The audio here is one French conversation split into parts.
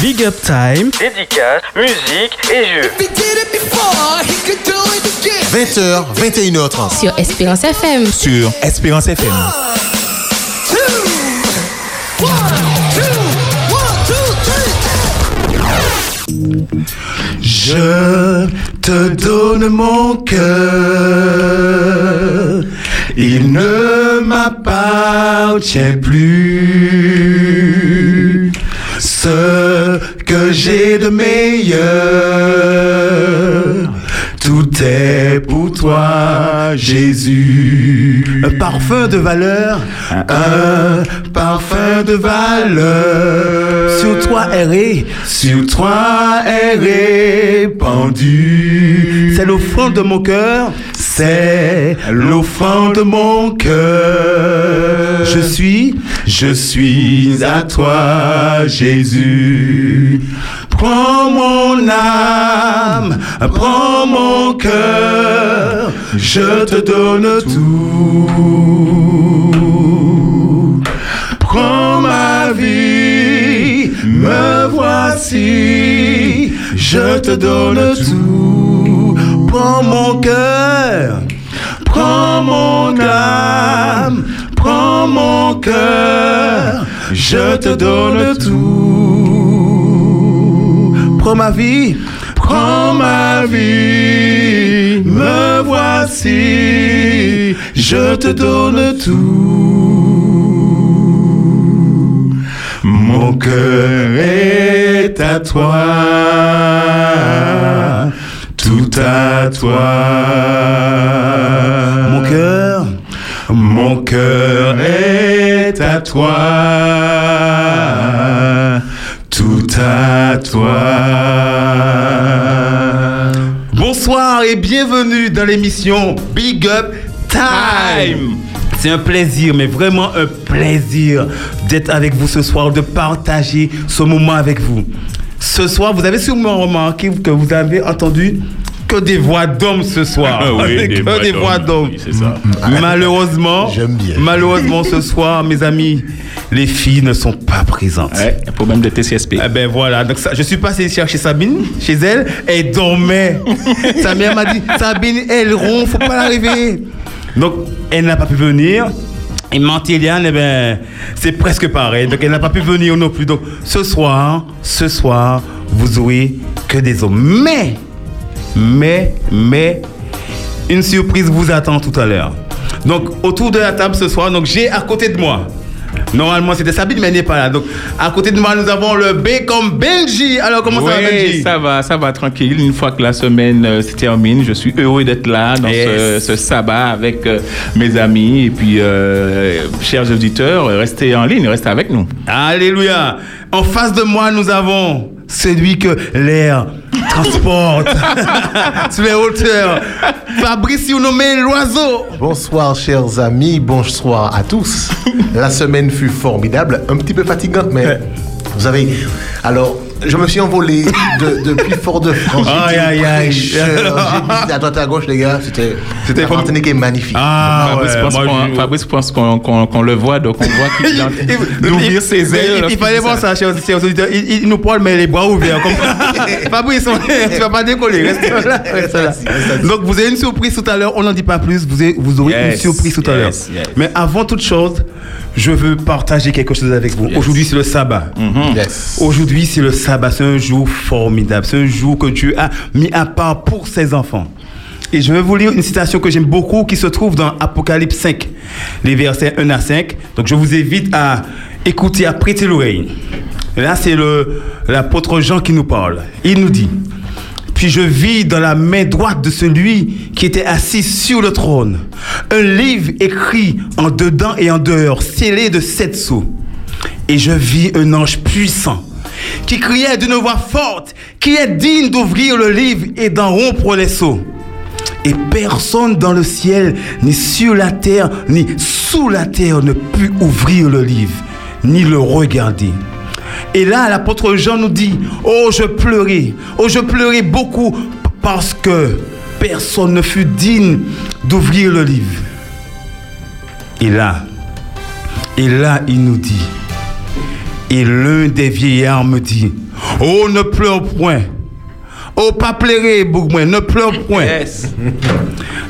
Big Up Time, dédicace, musique et jeux. 20h, 21h30. Sur Espérance FM. Sur Espérance FM. Je te donne mon cœur, il ne m'appartient plus. Ce que j'ai de meilleur, tout est pour toi, Jésus. Un parfum de valeur, un parfum de valeur. Sur toi est sur toi est répandu. C'est l'offrande de mon cœur, c'est l'offrande de mon cœur. Je suis, je suis à toi, Jésus. Prends mon âme, prends mon cœur, je te donne tout. Prends ma vie, me voici, je te donne tout. Prends mon cœur, prends mon âme, prends mon cœur, je te donne tout. Prends ma vie, prends ma vie, me voici, je te donne tout. Mon cœur est à toi, tout à toi. Mon cœur, mon cœur est à toi, tout à toi. Bonsoir et bienvenue dans l'émission Big Up Time. C'est un plaisir, mais vraiment un plaisir d'être avec vous ce soir, de partager ce moment avec vous. Ce soir, vous avez sûrement remarqué que vous avez entendu que des voix d'hommes ce soir. Ah oui, des que voix des d'hommes. voix d'hommes. Oui, c'est ça. Malheureusement, J'aime bien. malheureusement ce soir, mes amis, les filles ne sont pas présentes. Ouais, un problème de TCSP. Eh ben voilà, donc ça, je suis passé chercher Sabine chez elle, elle dormait. Sa mère m'a dit Sabine, elle ronfle, faut pas la réveiller. Donc elle n'a pas pu venir. Et Mantiliane, eh ben, c'est presque pareil. Donc elle n'a pas pu venir non plus. Donc ce soir, ce soir, vous aurez que des hommes. Mais, mais, mais, une surprise vous attend tout à l'heure. Donc autour de la table ce soir, donc j'ai à côté de moi. Normalement c'était Sabine mais elle n'est pas là. Donc à côté de moi nous avons le B comme Benji. Alors comment ça va Benji? ça va, ça va tranquille. Une fois que la semaine euh, se termine, je suis heureux d'être là dans Yes. ce, ce sabbat avec euh, mes amis et puis euh, chers auditeurs, restez en ligne, restez avec nous. Alléluia. En face de moi nous avons celui que l'air transporte sur les hauteurs. Fabrice nommé l'oiseau. Bonsoir chers amis, bonsoir à tous. La semaine fut formidable, un petit peu fatigante, mais vous avez... Alors, je me suis envolé de- depuis Fort-de-France. Aïe, aïe, aïe. J'ai visité à droite à gauche, les gars. C'était... C'était Martinique est magnifique. Ah Fabrice, ouais, pense moi, je- Fabrice pense qu'on, le voit, donc on voit qu'il est en train Il- d'ouvrir il- ses il- ailes. Il, fallait voir ça, chers, chers auditeurs. Il, il nous parle, mais les bras ouverts. Fabrice, on- tu vas pas décoller. Reste là. reste là. Donc, vous avez une surprise tout à l'heure. On n'en dit pas plus. Vous, avez- vous aurez Yes, une surprise tout à l'heure. yes, yes. Mais avant toute chose, je veux partager quelque chose avec vous. Aujourd'hui, c'est le sabbat. Yes. Aujourd'hui, c'est le sabbat. C'est un jour formidable. C'est un jour que Dieu a mis à part pour ses enfants. Et je vais vous lire une citation que j'aime beaucoup qui se trouve dans Apocalypse 5, les versets 1 à 5. Donc je vous invite à écouter, à prêter l'oreille. Là, c'est l'apôtre Jean qui nous parle. Il nous dit, puis je vis dans la main droite de celui qui était assis sur le trône un livre écrit en dedans et en dehors, scellé de sept sceaux. Et je vis un ange puissant qui criait d'une voix forte, qui est digne d'ouvrir le livre et d'en rompre les sceaux. Et personne dans le ciel, ni sur la terre, ni sous la terre ne put ouvrir le livre, ni le regarder. Et là, l'apôtre Jean nous dit, oh, je pleurais, oh, je pleurais beaucoup parce que personne ne fut digne d'ouvrir le livre. Et là, et là, il nous dit, Et l'un des vieillards me dit, Oh, ne pleure point. Oh, pas pleurer, Bougouin, ne pleure point.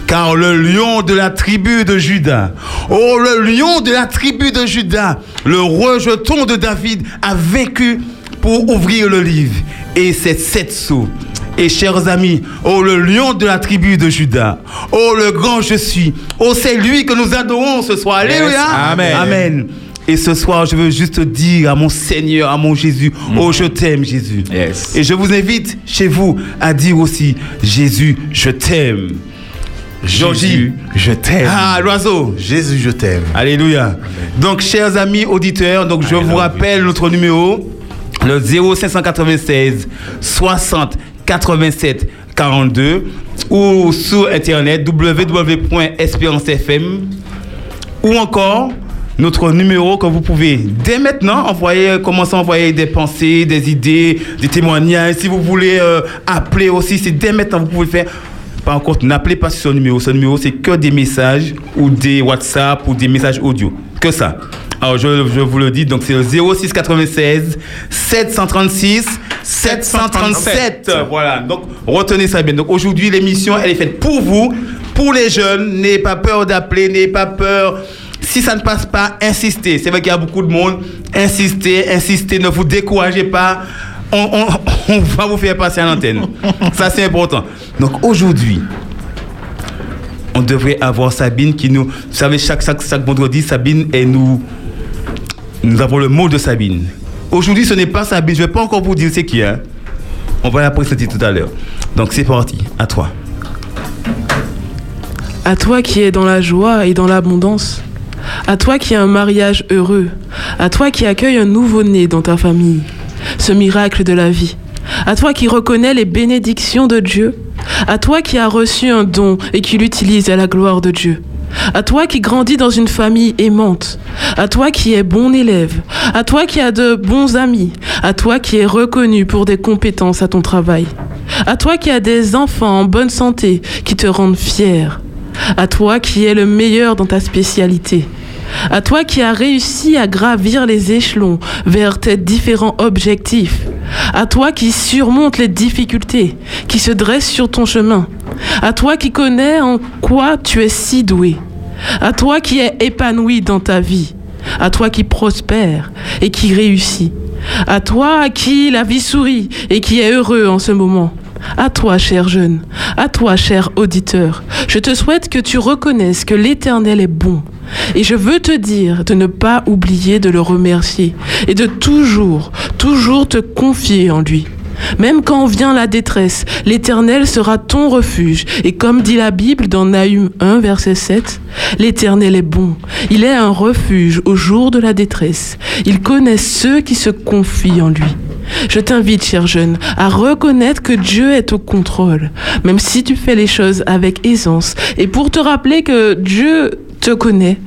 Car le lion de la tribu de Judas, oh, le lion de la tribu de Judas, le rejeton de David, a vaincu pour ouvrir le livre. Et c'est sept sceaux. Et chers amis, oh le lion de la tribu de Judas, oh le grand je suis, oh c'est lui que nous adorons ce soir. Alléluia. Amen. Amen. Et ce soir, je veux juste dire à mon Seigneur, à mon Jésus, oh je t'aime Jésus. Yes. Et je vous invite chez vous à dire aussi, Jésus, je t'aime. Georgie, Jésus, je t'aime. ah l'oiseau. Jésus, je t'aime. Alléluia. Donc, chers amis auditeurs, donc je vous rappelle notre numéro, le 0596 60 87 42 ou sur internet www.espérance.fm ou encore notre numéro que vous pouvez dès maintenant envoyer, commencer à envoyer des pensées, des idées, des témoignages. Si vous voulez euh, appeler aussi, c'est dès maintenant vous pouvez faire. Par contre, n'appelez pas sur ce numéro. Ce numéro, c'est que des messages ou des WhatsApp ou des messages audio. Que ça. Alors, je, je vous le dis, donc c'est le 06 96 736 737. Voilà, donc retenez ça bien. Donc aujourd'hui, l'émission, elle est faite pour vous, pour les jeunes. N'ayez pas peur d'appeler, n'ayez pas peur. Si ça ne passe pas, insistez. C'est vrai qu'il y a beaucoup de monde. Insistez, insistez, ne vous découragez pas. On, va vous faire passer à l'antenne. Ça, c'est important. Donc aujourd'hui, on devrait avoir Sabine qui nous. Vous savez, chaque, chaque, chaque vendredi, Sabine et nous. Nous avons le mot de Sabine. Aujourd'hui, ce n'est pas Sabine. Je ne vais pas encore vous dire c'est qui. Hein. On va la présenter tout à l'heure. Donc c'est parti. À toi. À toi qui es dans la joie et dans l'abondance. À toi qui as un mariage heureux. À toi qui accueilles un nouveau-né dans ta famille. Ce miracle de la vie. À toi qui reconnais les bénédictions de Dieu. À toi qui as reçu un don et qui l'utilise à la gloire de Dieu. À toi qui grandis dans une famille aimante. À toi qui es bon élève. À toi qui as de bons amis. À toi qui es reconnu pour des compétences à ton travail. À toi qui as des enfants en bonne santé qui te rendent fier. À toi qui es le meilleur dans ta spécialité. À toi qui as réussi à gravir les échelons vers tes différents objectifs. À toi qui surmonte les difficultés, qui se dresse sur ton chemin. À toi qui connais en quoi tu es si doué. À toi qui es épanoui dans ta vie. À toi qui prospère et qui réussit. À toi à qui la vie sourit et qui est heureux en ce moment. À toi, cher jeune, à toi, cher auditeur, je te souhaite que tu reconnaisses que l'Éternel est bon. Et je veux te dire de ne pas oublier de le remercier et de toujours, toujours te confier en lui. Même quand vient la détresse, l'Éternel sera ton refuge. Et comme dit la Bible dans Nahum 1, verset 7, l'Éternel est bon. Il est un refuge au jour de la détresse. Il connaît ceux qui se confient en lui. Je t'invite, cher jeune, à reconnaître que Dieu est au contrôle, même si tu fais les choses avec aisance. Et pour te rappeler que Dieu te connaît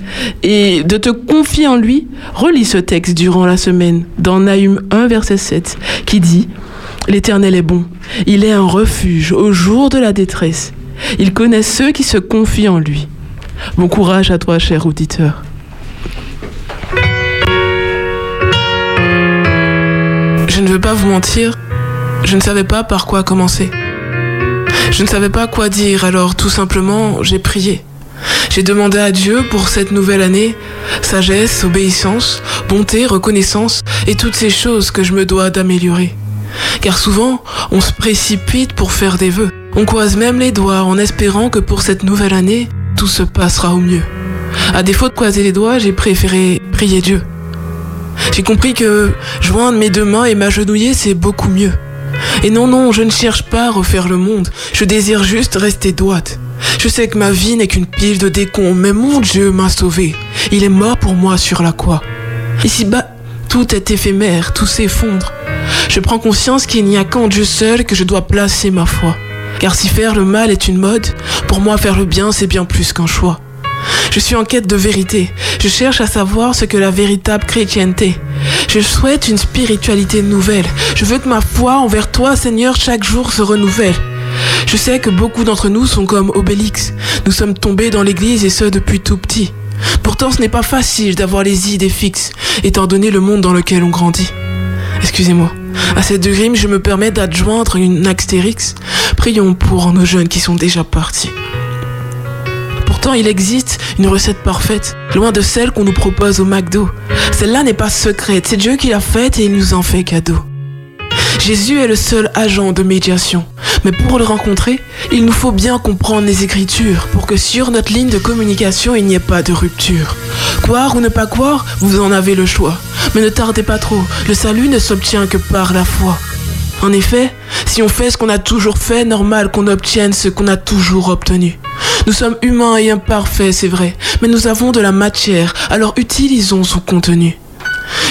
et de te confier en lui, relis ce texte durant la semaine dans Nahum 1, verset 7, qui dit L'Éternel est bon, il est un refuge au jour de la détresse. Il connaît ceux qui se confient en lui. Bon courage à toi, cher auditeur. Je ne veux pas vous mentir, je ne savais pas par quoi commencer. Je ne savais pas quoi dire, alors tout simplement, j'ai prié. J'ai demandé à Dieu pour cette nouvelle année sagesse, obéissance, bonté, reconnaissance et toutes ces choses que je me dois d'améliorer. Car souvent, on se précipite pour faire des vœux. On croise même les doigts en espérant que pour cette nouvelle année, tout se passera au mieux. À défaut de croiser les doigts, j'ai préféré prier Dieu. J'ai compris que joindre mes deux mains et m'agenouiller, c'est beaucoup mieux. Et non, non, je ne cherche pas à refaire le monde. Je désire juste rester droite. Je sais que ma vie n'est qu'une pile de décombres, mais mon Dieu m'a sauvé. Il est mort pour moi sur la croix. Ici-bas, tout est éphémère, tout s'effondre. Je prends conscience qu'il n'y a qu'en Dieu seul que je dois placer ma foi. Car si faire le mal est une mode, pour moi faire le bien c'est bien plus qu'un choix. Je suis en quête de vérité. Je cherche à savoir ce que la véritable chrétienté. Je souhaite une spiritualité nouvelle. Je veux que ma foi envers toi, Seigneur, chaque jour se renouvelle. Je sais que beaucoup d'entre nous sont comme Obélix. Nous sommes tombés dans l'église et ce depuis tout petit. Pourtant, ce n'est pas facile d'avoir les idées fixes, étant donné le monde dans lequel on grandit. Excusez-moi. À cette rime, je me permets d'adjoindre une astérix. Prions pour nos jeunes qui sont déjà partis. Pourtant, il existe une recette parfaite, loin de celle qu'on nous propose au McDo. Celle-là n'est pas secrète, c'est Dieu qui l'a faite et il nous en fait cadeau. Jésus est le seul agent de médiation. Mais pour le rencontrer, il nous faut bien comprendre les Écritures pour que sur notre ligne de communication, il n'y ait pas de rupture. Croire ou ne pas croire, vous en avez le choix. Mais ne tardez pas trop, le salut ne s'obtient que par la foi. En effet, si on fait ce qu'on a toujours fait, normal qu'on obtienne ce qu'on a toujours obtenu. Nous sommes humains et imparfaits, c'est vrai, mais nous avons de la matière, alors utilisons son contenu.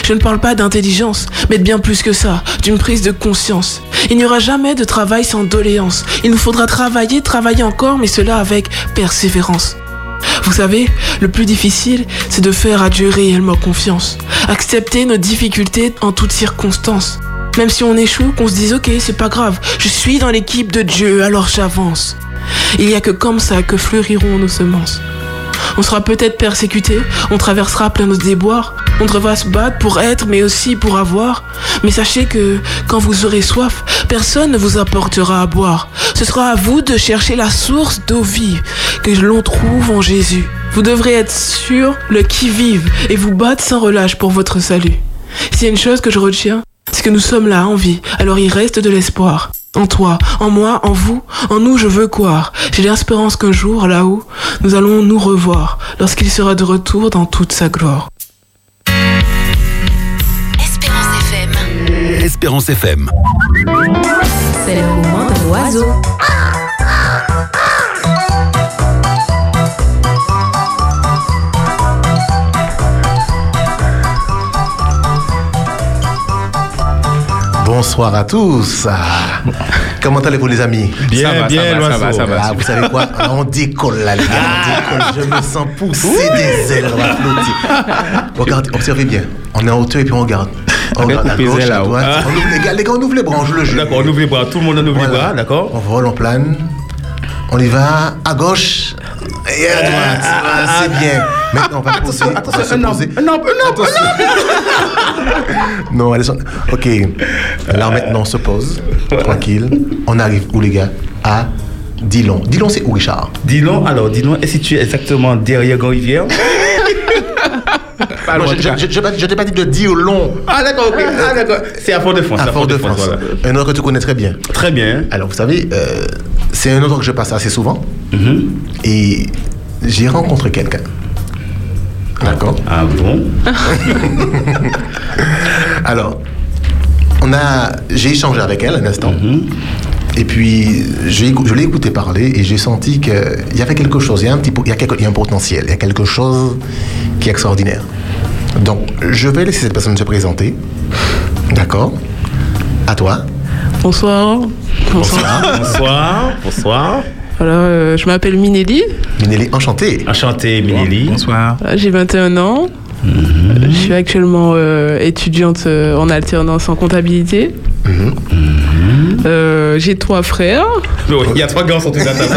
Je ne parle pas d'intelligence, mais de bien plus que ça, d'une prise de conscience. Il n'y aura jamais de travail sans doléance. Il nous faudra travailler, travailler encore, mais cela avec persévérance. Vous savez, le plus difficile, c'est de faire à Dieu réellement confiance. Accepter nos difficultés en toutes circonstances. Même si on échoue, qu'on se dise ok, c'est pas grave, je suis dans l'équipe de Dieu, alors j'avance. Il n'y a que comme ça que fleuriront nos semences. On sera peut-être persécuté, on traversera plein de déboires, on devra se battre pour être mais aussi pour avoir. Mais sachez que quand vous aurez soif, personne ne vous apportera à boire. Ce sera à vous de chercher la source d'eau vive que l'on trouve en Jésus. Vous devrez être sûr le qui-vive et vous battre sans relâche pour votre salut. A une chose que je retiens, c'est que nous sommes là en vie, alors il reste de l'espoir. En toi, en moi, en vous, en nous, je veux croire. J'ai l'espérance qu'un jour, là-haut, nous allons nous revoir, lorsqu'il sera de retour dans toute sa gloire. Espérance FM. Espérance FM. C'est le moment de l'oiseau. Bonsoir à tous. Comment allez-vous les amis? Bien, Ça va, bien, ça va, ça va, ça va. Ah, vous savez quoi? On décolle là, les gars. On décolle. Je me sens pousser des ailes. Va. Regardez, observez bien. On est en hauteur et puis on regarde. On regarde à gauche, à droite. On ouvre- les, gars, les gars, on ouvre les bras, on joue le jeu. D'accord, on ouvre les bras. Tout le monde en ouvre les bras, d'accord On vole, on plane. On y va à gauche et à droite. Ah, c'est bien. Maintenant, on va poser. on va se Attention, un homme, poser. un homme, un homme, Non, allez, ok. Là maintenant, on se pose. Tranquille. On arrive où, les gars? À Dillon. Dillon, c'est où, Richard? Dis-nous, alors, dis-nous, est-ce que tu es exactement derrière Grand-Rivière Non, je, je, je- je pas- je t'ai pas dit de Dillon. Ah, d'accord, ok. Ah, d'accord. C'est à Fort-de-France. À Fort-de-France. voilà. Un endroit que tu connais très bien. Très bien. Alors, vous savez, euh, c'est un endroit que je passe assez souvent. Mhm. Et j'ai rencontré quelqu'un. D'accord Ah bon? Alors, on a, j'ai échangé avec elle un instant. Mhm. Et puis, je l'ai écouté parler et j'ai senti qu'il y avait quelque chose, il y a un, petit, il y a quelque- il y a un potentiel, il y a quelque chose qui est extraordinaire. Donc, je vais laisser cette personne se présenter. D'accord À toi. Bonsoir. Bonsoir. Bonsoir. Bonsoir. Voilà, euh, je m'appelle Minelli. Minelli, enchanté. Enchanté, Minelli. Bonsoir. Voilà, J'ai 21 ans. Mhm. Je suis actuellement euh, étudiante euh, en alternance en comptabilité. Mhm. Euh, J'ai trois frères. Oui, Il y a trois gars sur toute la table.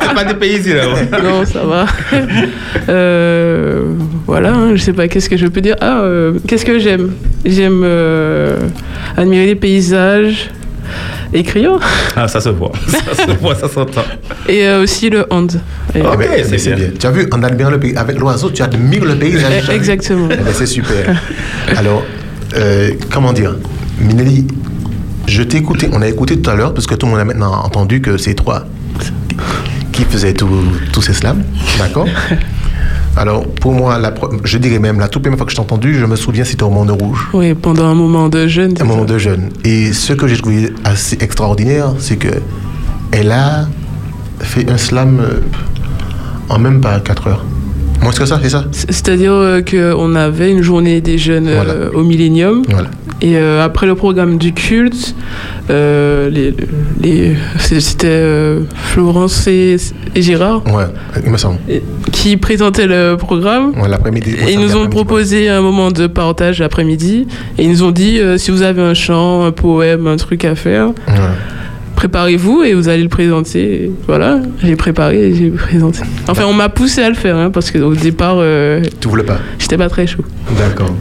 C'est pas des pays ici, là. Non, ça va. Euh, voilà, hein, je sais pas, qu'est-ce que je peux dire? Ah, euh, qu'est-ce que j'aime? J'aime euh, admirer les paysages, écrire, Ah, ça se voit. Ça se voit, ça s'entend. et euh, aussi le hand. Et- Ok, Eh ben, c'est c'est bien. bien. Tu as vu, on admire le pays. Avec l'oiseau, tu admires le paysage. Exactement. Eh ben, c'est super. Alors, euh, comment dire? Minelli, je t'ai écouté, on a écouté tout à l'heure, parce que tout le monde a maintenant entendu que c'est toi qui faisais tout- tous ces slams. D'accord? Alors, pour moi, la, je dirais même, la toute première fois que je t'ai entendu, je me souviens, c'était au Monde Rouge, Oui, pendant un moment de jeûne. un moment ça. de jeûne. Et ce que j'ai trouvé assez extraordinaire, c'est que elle a fait un slam euh, en même pas 4 heures. Moins que ça, c'est ça? C'est-à-dire euh, qu'on avait une journée des jeunes euh, au Millénium. Voilà. Et euh, après le programme du culte, euh, les, les- c'était euh, Florence et, et Gérard Ouais, il me semble. et- qui présentaient le programme. Ouais, l'après-midi. Et ils nous ont proposé un moment de partage l'après-midi. Et ils nous ont dit si vous avez un chant, un poème, un truc à faire, Ouais. Préparez-vous et vous allez le présenter. Et Voilà, j'ai préparé et j'ai présenté. Enfin, on m'a poussé à le faire, hein, parce qu'au départ, euh, Tu voulais pas? j'étais pas très chaud. D'accord.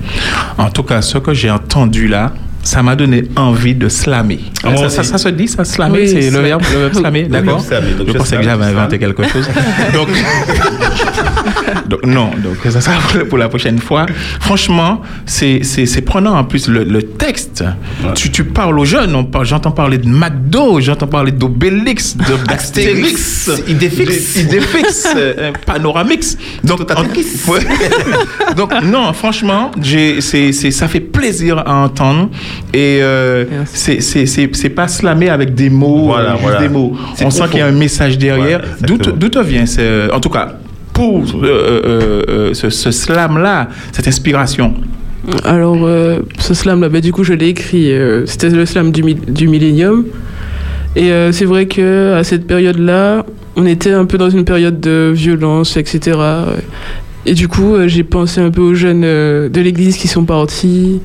En tout cas, ce que j'ai entendu là, ça m'a donné envie de slammer. Ah, ça, aussi. ça- ça se dit, ça, slammer, Oui, c'est le slam- verbe, le verbe slammer, d'accord Oui, Je pensais que j'avais inventé quelque chose. Donc, donc, non, donc ça sera pour la- prochaine fois. Franchement, c'est c'est- c'est prenant en plus le, le texte. Tu, tu parles aux jeunes, on parle- j'entends parler de McDo, j'entends parler d'Obélix, de- d'Astérix, Idéfix. Idéfix, euh, Panoramix. Donc, en- donc non, franchement, j'ai- c'est c'est- ça fait plaisir à entendre. Et euh, c'est- c'est c'est- c'est pas slammer avec des mots, Voilà, euh, juste voilà. des mots. On sent qu'il y a un message derrière. Voilà, D'où te vient, ce- en tout cas, pour euh, euh, ce, ce slam-là, cette inspiration? Alors, euh, ce slam-là, bah, du coup, je l'ai écrit. euh, C'était le slam du, mi- du millénium. Et euh, c'est vrai que à cette période-là, on était un peu dans une période de violence, etc. Et du coup, j'ai pensé un peu aux jeunes de l'église qui sont partis,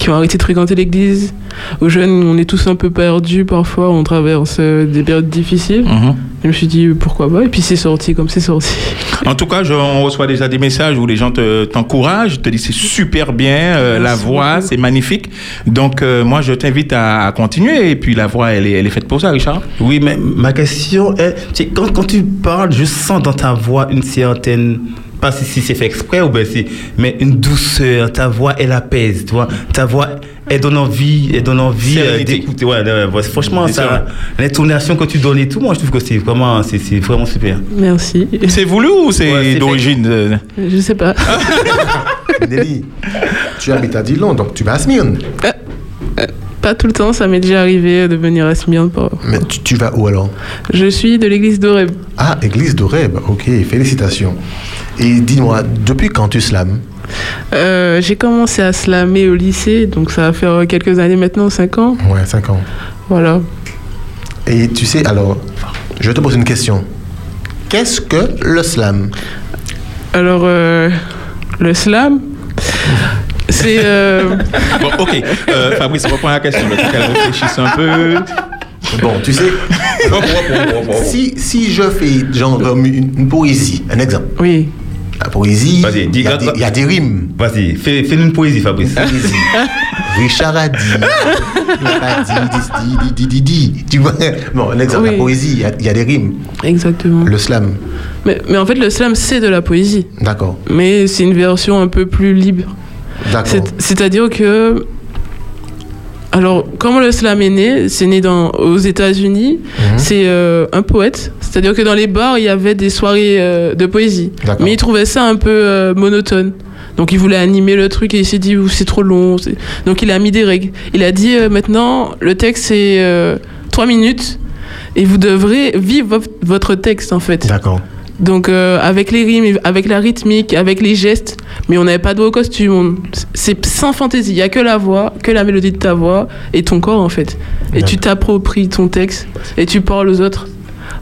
qui ont arrêté de fréquenter l'église. Aux jeunes, on est tous un peu perdus parfois, on traverse euh, des périodes difficiles. Mhm. Je me suis dit, pourquoi pas Et puis c'est sorti comme c'est sorti. En tout cas, je, on reçoit déjà des messages où les gens te- t'encouragent, te disent c'est super bien, euh, la voix, c'est magnifique. Donc, euh, moi, je t'invite à, à continuer. Et puis, la voix, elle est, elle est faite pour ça, Richard. Oui, mais ma question est, quand tu parles, je sens dans ta voix une certaine, pas si, si c'est fait exprès ou bien si, mais une douceur, ta voix, elle apaise, tu vois, ta voix, elle donne envie, elle donne envie euh, d'écouter, ouais, ouais, ouais. franchement, C'est ça, l'intonation que tu donnes et tout, moi, je trouve que c'est vraiment, c'est c'est vraiment super. Merci. C'est voulu ou c'est Ouais, c'est d'origine euh, Je sais pas. Nelly, tu habites à Dillon, donc tu vas à Smyrne. Pas tout le temps, ça m'est déjà arrivé de venir à Smyrne. pour- Mais tu, tu vas où alors? Je suis de l'église d'Oreb. Ah, église d'Oreb. Ok, félicitations. Et dis-moi, depuis quand tu slams Euh, j'ai commencé à slammer au lycée, donc ça va faire quelques années maintenant, 5 ans. Ouais, 5 ans. Voilà. Et tu sais, alors, je te pose une question. Qu'est-ce que le slam Alors, euh, le slam, c'est. euh, Bon, ok. Euh, Fabrice, reprends la question. Qu'elle réfléchisse un peu. Bon, tu sais, si, si je fais genre une, une poésie, un exemple. oui. La poésie, il y, a des- il y a des rimes. Vas-y, fais, fais une poésie, Fabrice. Poésie. Richard a dit, il a dit, dit, dit, dit, dit, dit. Tu vois Bon, un exemple, la Oui. poésie, il y a- il y, a des rimes. Exactement. Le slam, Mais, mais en fait, le slam, c'est de la poésie. d'accord. Mais c'est une version un peu plus libre. D'accord. C'est- C'est-à-dire que. Alors, comment le slam est né C'est né dans, aux États-Unis. Mhm. C'est euh, un poète. C'est-à-dire que dans les bars, il y avait des soirées euh, de poésie. Mais il trouvait ça un peu euh, monotone. Donc il voulait animer le truc et il s'est dit c'est trop long. c'est- Donc il a mis des règles. Il a dit maintenant le texte c'est trois minutes et vous devrez vivre vo- votre texte en fait. D'accord. Donc euh, avec les rimes, avec la rythmique, avec les gestes, mais on n'avait pas de haut costume. C'est sans fantaisie. Il y a que la voix, que la mélodie de ta voix et ton corps en fait. Et tu t'appropries ton texte et tu parles aux autres.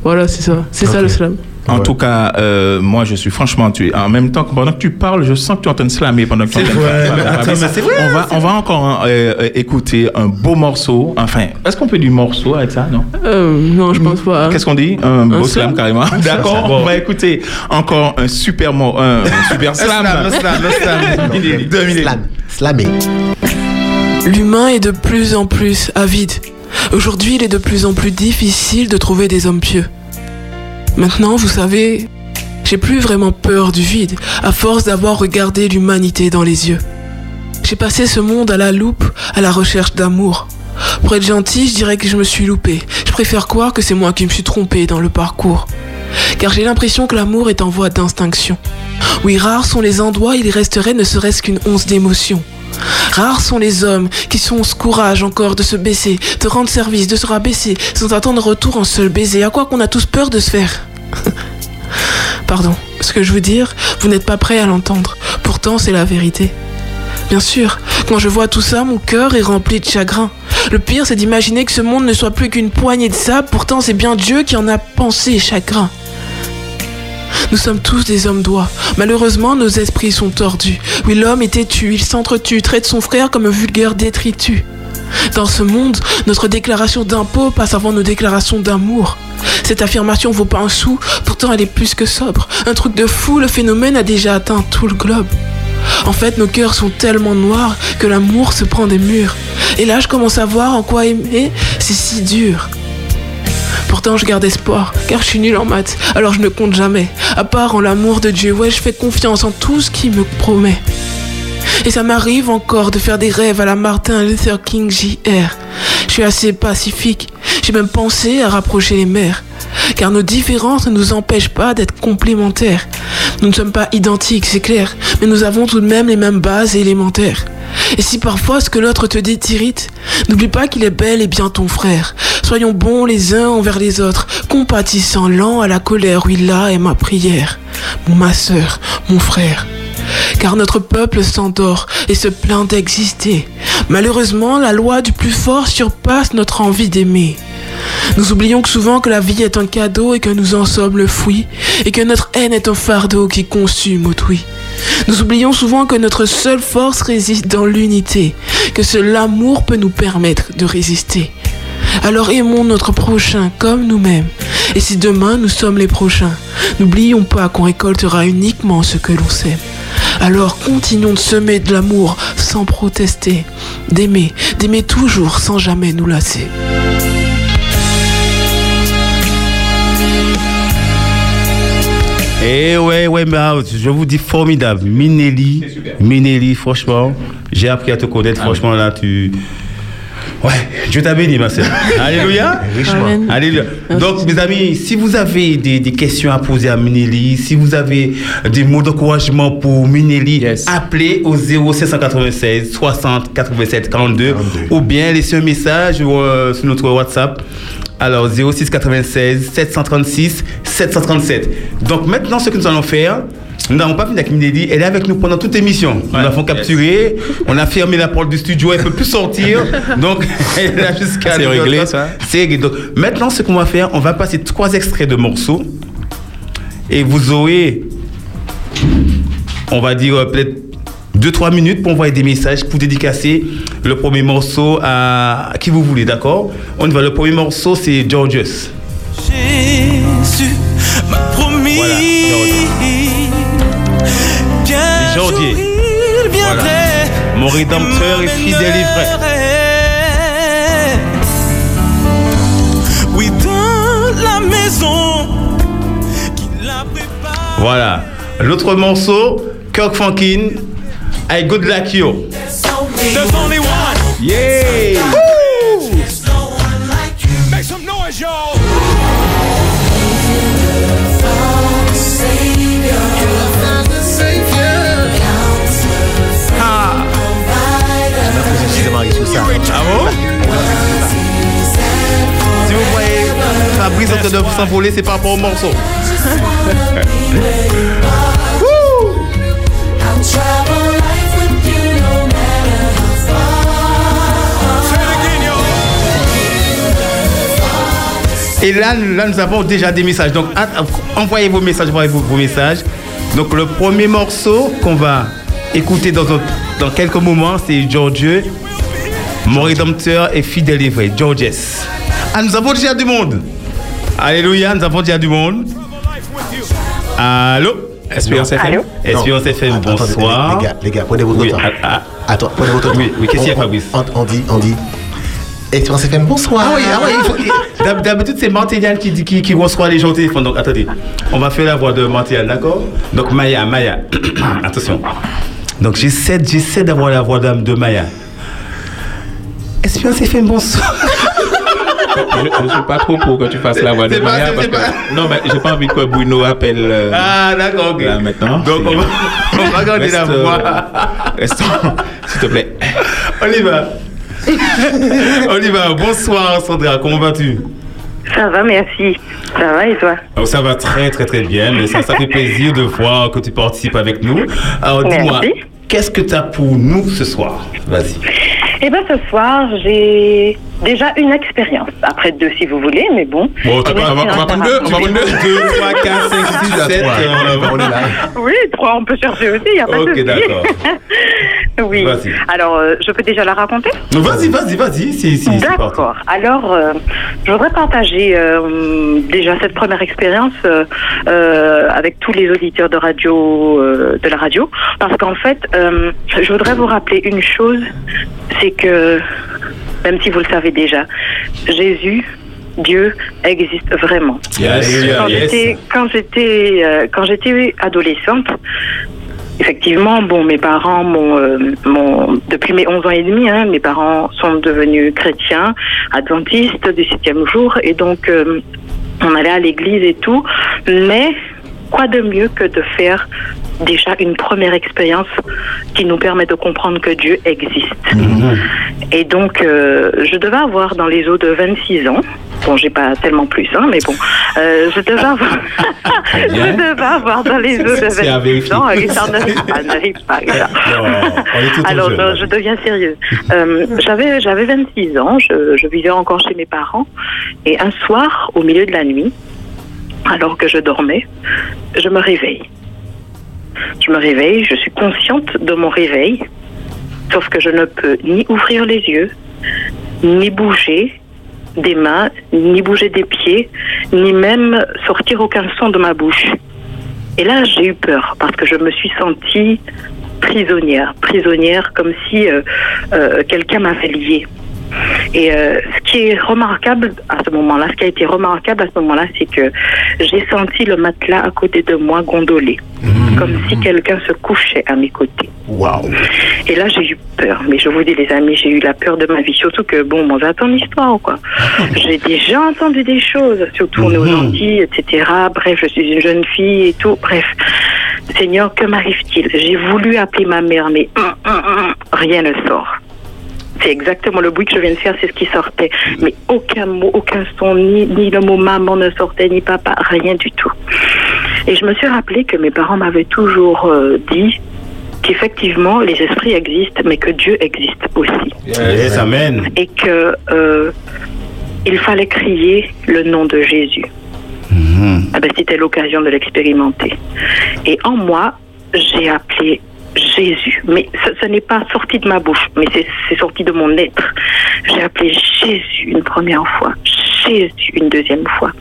Voilà, c'est ça. C'est ça le slam. En Ouais. tout cas, euh, moi, je suis franchement tué. En même temps, que pendant que tu parles, je sens que tu es en train de slammer pendant que tu On va, on va encore euh, euh, écouter un beau morceau. Enfin, est-ce qu'on peut du morceau avec ça, non? Euh, non, je pense pas. Qu'est-ce qu'on dit? Un beau slam, slam carrément. D'accord, Bon. on va écouter encore un super, mo- un, un super slam. Slam. Slammer. L'humain est de plus en plus avide. Aujourd'hui, il est de plus en plus difficile de trouver des hommes pieux. Maintenant, vous savez, j'ai plus vraiment peur du vide, à force d'avoir regardé l'humanité dans les yeux. J'ai passé ce monde à la loupe, à la recherche d'amour. Pour être gentil, je dirais que je me suis loupé. Je préfère croire que c'est moi qui me suis trompé dans le parcours. Car j'ai l'impression que l'amour est en voie d'extinction. Oui, rares sont les endroits où il resterait ne serait-ce qu'une once d'émotion. Rares sont les hommes qui sont ce courage encore de se baisser, de rendre service, de se rabaisser, sans attendre retour en seul baiser. À quoi qu'on a tous peur de se faire Pardon, ce que je veux dire, vous n'êtes pas prêt à l'entendre. Pourtant, c'est la vérité. Bien sûr, quand je vois tout ça, mon cœur est rempli de chagrin. Le pire, c'est d'imaginer que ce monde ne soit plus qu'une poignée de sable, pourtant c'est bien Dieu qui en a pensé chagrin. Nous sommes tous des hommes d'oie. Malheureusement, nos esprits sont tordus. Oui, l'homme est têtu, il s'entretue, traite son frère comme un vulgaire détritus. Dans ce monde, notre déclaration d'impôt passe avant nos déclarations d'amour. Cette affirmation vaut pas un sou, pourtant elle est plus que sobre. Un truc de fou, le phénomène a déjà atteint tout le globe. En fait, nos cœurs sont tellement noirs que l'amour se prend des murs. Et là, je commence à voir en quoi aimer, c'est si dur. Pourtant, je garde espoir, car je suis nul en maths, alors je ne compte jamais. À part en l'amour de Dieu, ouais, je fais confiance en tout ce qu'il me promet. Et ça m'arrive encore de faire des rêves à la Martin Luther King JR. Je suis assez pacifique, j'ai même pensé à rapprocher les mères. Car nos différences ne nous empêchent pas d'être complémentaires. Nous ne sommes pas identiques, c'est clair, mais nous avons tout de même les mêmes bases élémentaires. Et si parfois ce que l'autre te dit t'irrite, n'oublie pas qu'il est bel et bien ton frère. Soyons bons les uns envers les autres, compatissant, lent à la colère, oui là est ma prière. Ma sœur, mon frère. Car notre peuple s'endort et se plaint d'exister. Malheureusement, la loi du plus fort surpasse notre envie d'aimer. Nous oublions souvent que la vie est un cadeau et que nous en sommes le fruit, et que notre haine est un fardeau qui consume autrui. Nous oublions souvent que notre seule force réside dans l'unité, que seul l'amour peut nous permettre de résister. Alors aimons notre prochain comme nous-mêmes. Et si demain nous sommes les prochains, n'oublions pas qu'on récoltera uniquement ce que l'on sème. Alors continuons de semer de l'amour sans protester, d'aimer, d'aimer toujours sans jamais nous lasser. Eh ouais, ouais, bah, je vous dis formidable. Minelli, Minelli, franchement, j'ai appris à te connaître. franchement, là, tu. Ouais, Dieu t'a béni, ma sœur. Alléluia. Richement. Alléluia. Donc, mes amis, si vous avez des, des questions à poser à Minelli, si vous avez des mots d'encouragement pour Minelli, Yes. appelez au 0796 60 87 42, 42. ou bien laissez un message euh, sur notre WhatsApp. Alors, 06 96 736 737. Donc, maintenant, ce que nous allons faire, nous n'avons pas fini avec Minelli. Elle est avec nous pendant toute l'émission. Nous Ouais. l'avons capturée. On a fermé la porte du studio. Elle ne peut plus sortir. Donc, elle jusqu'à. C'est réglé, ça C'est réglé. Donc, maintenant, ce qu'on va faire, on va passer trois extraits de morceaux. Et vous aurez, on va dire, euh, peut-être 2-3 minutes pour envoyer des messages, pour dédicacer le premier morceau à, à qui vous voulez, d'accord? On y va. Le premier morceau, c'est Georges. Voilà, jour Jordier. il viendrait Mon rédempteur est fidèle et vrai. Oui, dans la maison. Voilà. L'autre morceau, Kirk Franklin, I Good Like You. Yeah! Fabrice en train de s'envoler, c'est par rapport au morceau. Et là, là, nous avons déjà des messages. Donc, envoyez vos messages, envoyez vos, vos messages. Donc, le premier morceau qu'on va écouter dans, quelques moments, c'est George, mon rédempteur et fidèle et vrai, Georges. Ah, nous avons déjà du monde. Alléluia, nous avons déjà du monde. Allô? Espérance FM. Espérance FM, attendez, bonsoir. Les gars, les gars, prenez votre Oui, temps. ah, Attends, prenez votre temps. Oui, oui, qu'est-ce qu'il y a, Fabrice on, on dit, on dit. Espérance FM, bonsoir. Ah oui, ah oui, D'habitude, c'est Martial qui, dit- qui, qui reçoit les gens au téléphone. Donc, attendez, on va faire la voix de Martial, d'accord? Donc, Maya, Maya, attention. Donc, j'essaie, j'essaie d'avoir la voix d'âme de Maya. Espérance FM, bonsoir. Je ne suis pas trop pour que tu fasses la voix de pas- Maya parce pas- non mais j'ai pas envie que Bruno appelle. euh, Ah, d'accord, ok. Là, maintenant, Donc, on va, on va garder la Reste, euh, voix. Restons, s'il te plaît. On y va. on y va. Bonsoir, Sandra, comment vas-tu? Ça va, merci. Ça va et toi? Oh, ça va très très très bien, mais ça, ça fait plaisir de voir que tu participes avec nous. Alors dis-moi, Merci. qu'est-ce que tu as pour nous ce soir? Vas-y. Eh bien, ce soir, j'ai déjà une expérience. Après deux, si vous voulez, mais bon. Bon, pas- on va, on va prendre deux, on va prendre deux. 2, 3, 4, 5, 6, 7. On est là. Oui, trois, on peut chercher aussi, il n'y a pas de Ok, d'accord. Oui. Alors, euh, je peux déjà la raconter Vas-y, vas-y, vas-y. Si, si. D'accord. Alors, euh, je voudrais partager euh, déjà cette première expérience avec tous les auditeurs de radio, de la radio, parce qu'en fait, je voudrais vous rappeler une chose, c'est que même si vous le savez déjà, Jésus, Dieu existe vraiment. Yes, Quand yes. j'étais quand j'étais euh, quand j'étais adolescente, effectivement, bon, mes parents euh, depuis mes 11 ans et demi, hein, mes parents sont devenus chrétiens, adventistes du septième jour, et donc euh, on allait à l'église et tout, mais quoi de mieux que de faire déjà une première expérience qui nous permet de comprendre que Dieu existe. Et donc, euh, je devais avoir dans les eaux de 26 ans. Bon, j'ai pas tellement plus, hein, mais bon, euh, je devais avoir, je devais avoir dans les eaux de C'est à 26 vérifier. ans. Et ça n'arrive pas, n'arrive pas. Non, Alors, je, je deviens sérieuse. Euh, j'avais, j'avais 26 ans, je, je vivais encore chez mes parents, et un soir, au milieu de la nuit, alors que je dormais, je me réveille. Je me réveille, je suis consciente de mon réveil, sauf que je ne peux ni ouvrir les yeux, ni bouger des mains, ni bouger des pieds, ni même sortir aucun son de ma bouche. Et là, j'ai eu peur parce que je me suis sentie prisonnière, prisonnière comme si euh, euh, quelqu'un m'avait liée. Et euh, ce qui est remarquable à ce moment-là, ce qui a été remarquable à ce moment-là, c'est que j'ai senti le matelas à côté de moi gondoler, comme si quelqu'un se couchait à mes côtés. Waouh. Et là, j'ai eu peur. Mais je vous dis, les amis, j'ai eu la peur de ma vie. Surtout que, bon, on va ton histoire, quoi. J'ai déjà entendu des choses, surtout on est aux Antilles, etc. Bref, je suis une jeune fille et tout. Bref. Seigneur, que m'arrive-t-il? J'ai voulu appeler ma mère, mais hum, hum, hum, rien ne sort. C'est exactement le bruit que je viens de faire, c'est ce qui sortait. Mais aucun mot, aucun son, ni, ni le mot maman ne sortait, ni papa, rien du tout. Et je me suis rappelé que mes parents m'avaient toujours euh, dit qu'effectivement les esprits existent, mais que Dieu existe aussi. Yes, amen. Et que euh, il fallait crier le nom de Jésus. Ah ben, C'était l'occasion de l'expérimenter. Et en moi, j'ai appelé Jésus. Mais ce, ce n'est pas sorti de ma bouche, mais c'est sorti de mon être. J'ai appelé Jésus une première fois, Jésus une deuxième fois.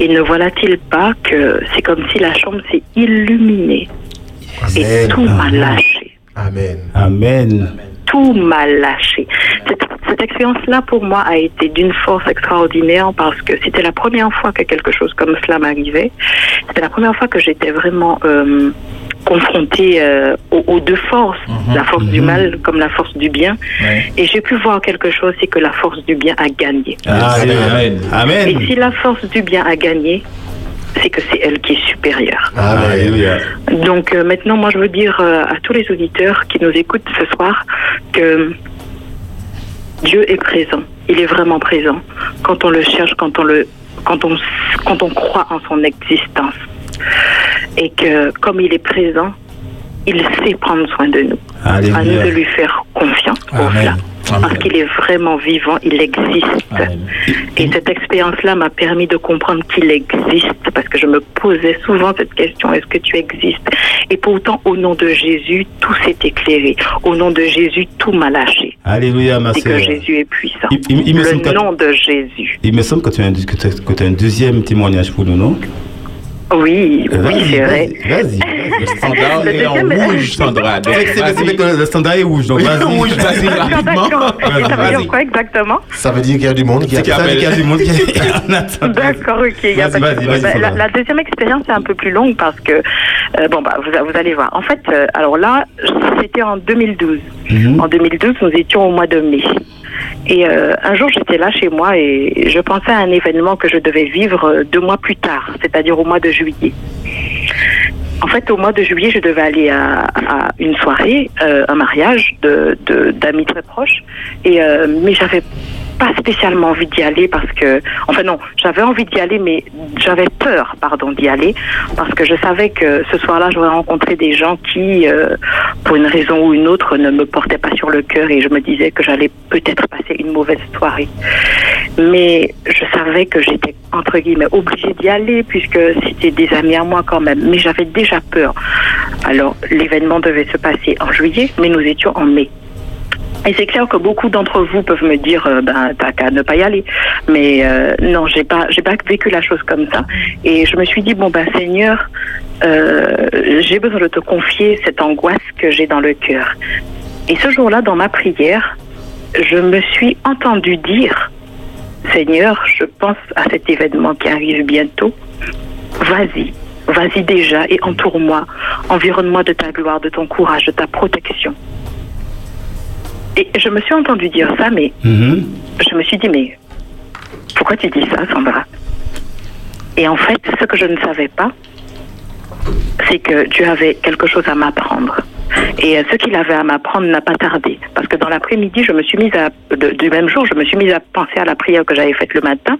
Et ne voilà-t-il pas que c'est comme si la chambre s'est illuminée et Amen. tout m'a lâché Amen. Amen. tout m'a lâché. Cette, cette expérience-là, pour moi, a été d'une force extraordinaire parce que c'était la première fois que quelque chose comme cela m'arrivait. C'était la première fois que j'étais vraiment euh, confrontée euh, aux, aux deux forces, la force du mal comme la force du bien. Ouais. Et j'ai pu voir quelque chose, c'est que la force du bien a gagné. Alléluia. Amen. Et Amen. si la force du bien a gagné, c'est que c'est elle qui est supérieure. Amen. Alléluia. Donc euh, maintenant, moi, je veux dire euh, à tous les auditeurs qui nous écoutent ce soir que Dieu est présent. Il est vraiment présent quand on le cherche, quand on le, quand on, quand on croit en son existence. Et que comme il est présent, il sait prendre soin de nous. À nous de Alléluia. lui faire confiance pour Amen. cela. Parce qu'il est vraiment vivant, il existe. Amen. Et cette expérience-là m'a permis de comprendre qu'il existe, parce que je me posais souvent cette question, est-ce que tu existes? Et pourtant, au nom de Jésus, tout s'est éclairé. Au nom de Jésus, tout m'a lâché. Alléluia, ma C'est que sœur. Jésus est puissant. Il- il- il me semble Le que- nom de Jésus. Il me semble que tu as un, que tu as- que tu as un deuxième témoignage pour nous, non? Oui, oui, Vas-y, c'est vrai. Vas-y. Le standard Le est en rouge, Sandra. Donc, Le standard est rouge, donc vas-y. Rouge, vas-y, D'accord, rapidement. ça veut dire quoi exactement Ça veut dire qu'il y a du monde qui C'est a ça, il y a du monde qui. D'accord, ok. il y a Vas-y, pas de Bah, la, la deuxième expérience est un peu plus longue parce que, euh, bon, bah, vous, vous allez voir. En fait, euh, alors là, c'était en 2012. Mhm. En 2012, nous étions au mois de mai. Et euh, un jour, j'étais là chez moi et je pensais à un événement que je devais vivre euh, deux mois plus tard, c'est-à-dire au mois de juillet. En fait, au mois de juillet, je devais aller à, une soirée, euh, un mariage de de- d'amis très proches, et mais j'avais pas spécialement envie d'y aller parce que, enfin non, j'avais envie d'y aller, mais j'avais peur, pardon, d'y aller parce que je savais que ce soir-là, j'aurais rencontré des gens qui, euh, pour une raison ou une autre, ne me portaient pas sur le cœur et je me disais que j'allais peut-être passer une mauvaise soirée. Mais je savais que j'étais, entre guillemets, obligée d'y aller puisque c'était des amis à moi quand même. Mais j'avais déjà peur. Alors, l'événement devait se passer en juillet, mais nous étions en mai. Et c'est clair que beaucoup d'entre vous peuvent me dire, euh, ben, t'as qu'à ne pas y aller. Mais euh, non, j'ai pas, j'ai pas vécu la chose comme ça. Et je me suis dit, bon, ben, Seigneur, euh, j'ai besoin de te confier cette angoisse que j'ai dans le cœur. Et ce jour-là, dans ma prière, je me suis entendu dire, Seigneur, je pense à cet événement qui arrive bientôt. Vas-y, vas-y déjà et entoure-moi, environne-moi de ta gloire, de ton courage, de ta protection. Et je me suis entendu dire ça, mais Mhm. je me suis dit, mais pourquoi tu dis ça, Sandra? Et en fait, ce que je ne savais pas, c'est que Dieu avait quelque chose à m'apprendre. Et euh, ce qu'il avait à m'apprendre n'a pas tardé. Parce que dans l'après-midi, je me suis mise à, de- du même jour, je me suis mise à penser à la prière que j'avais faite le matin.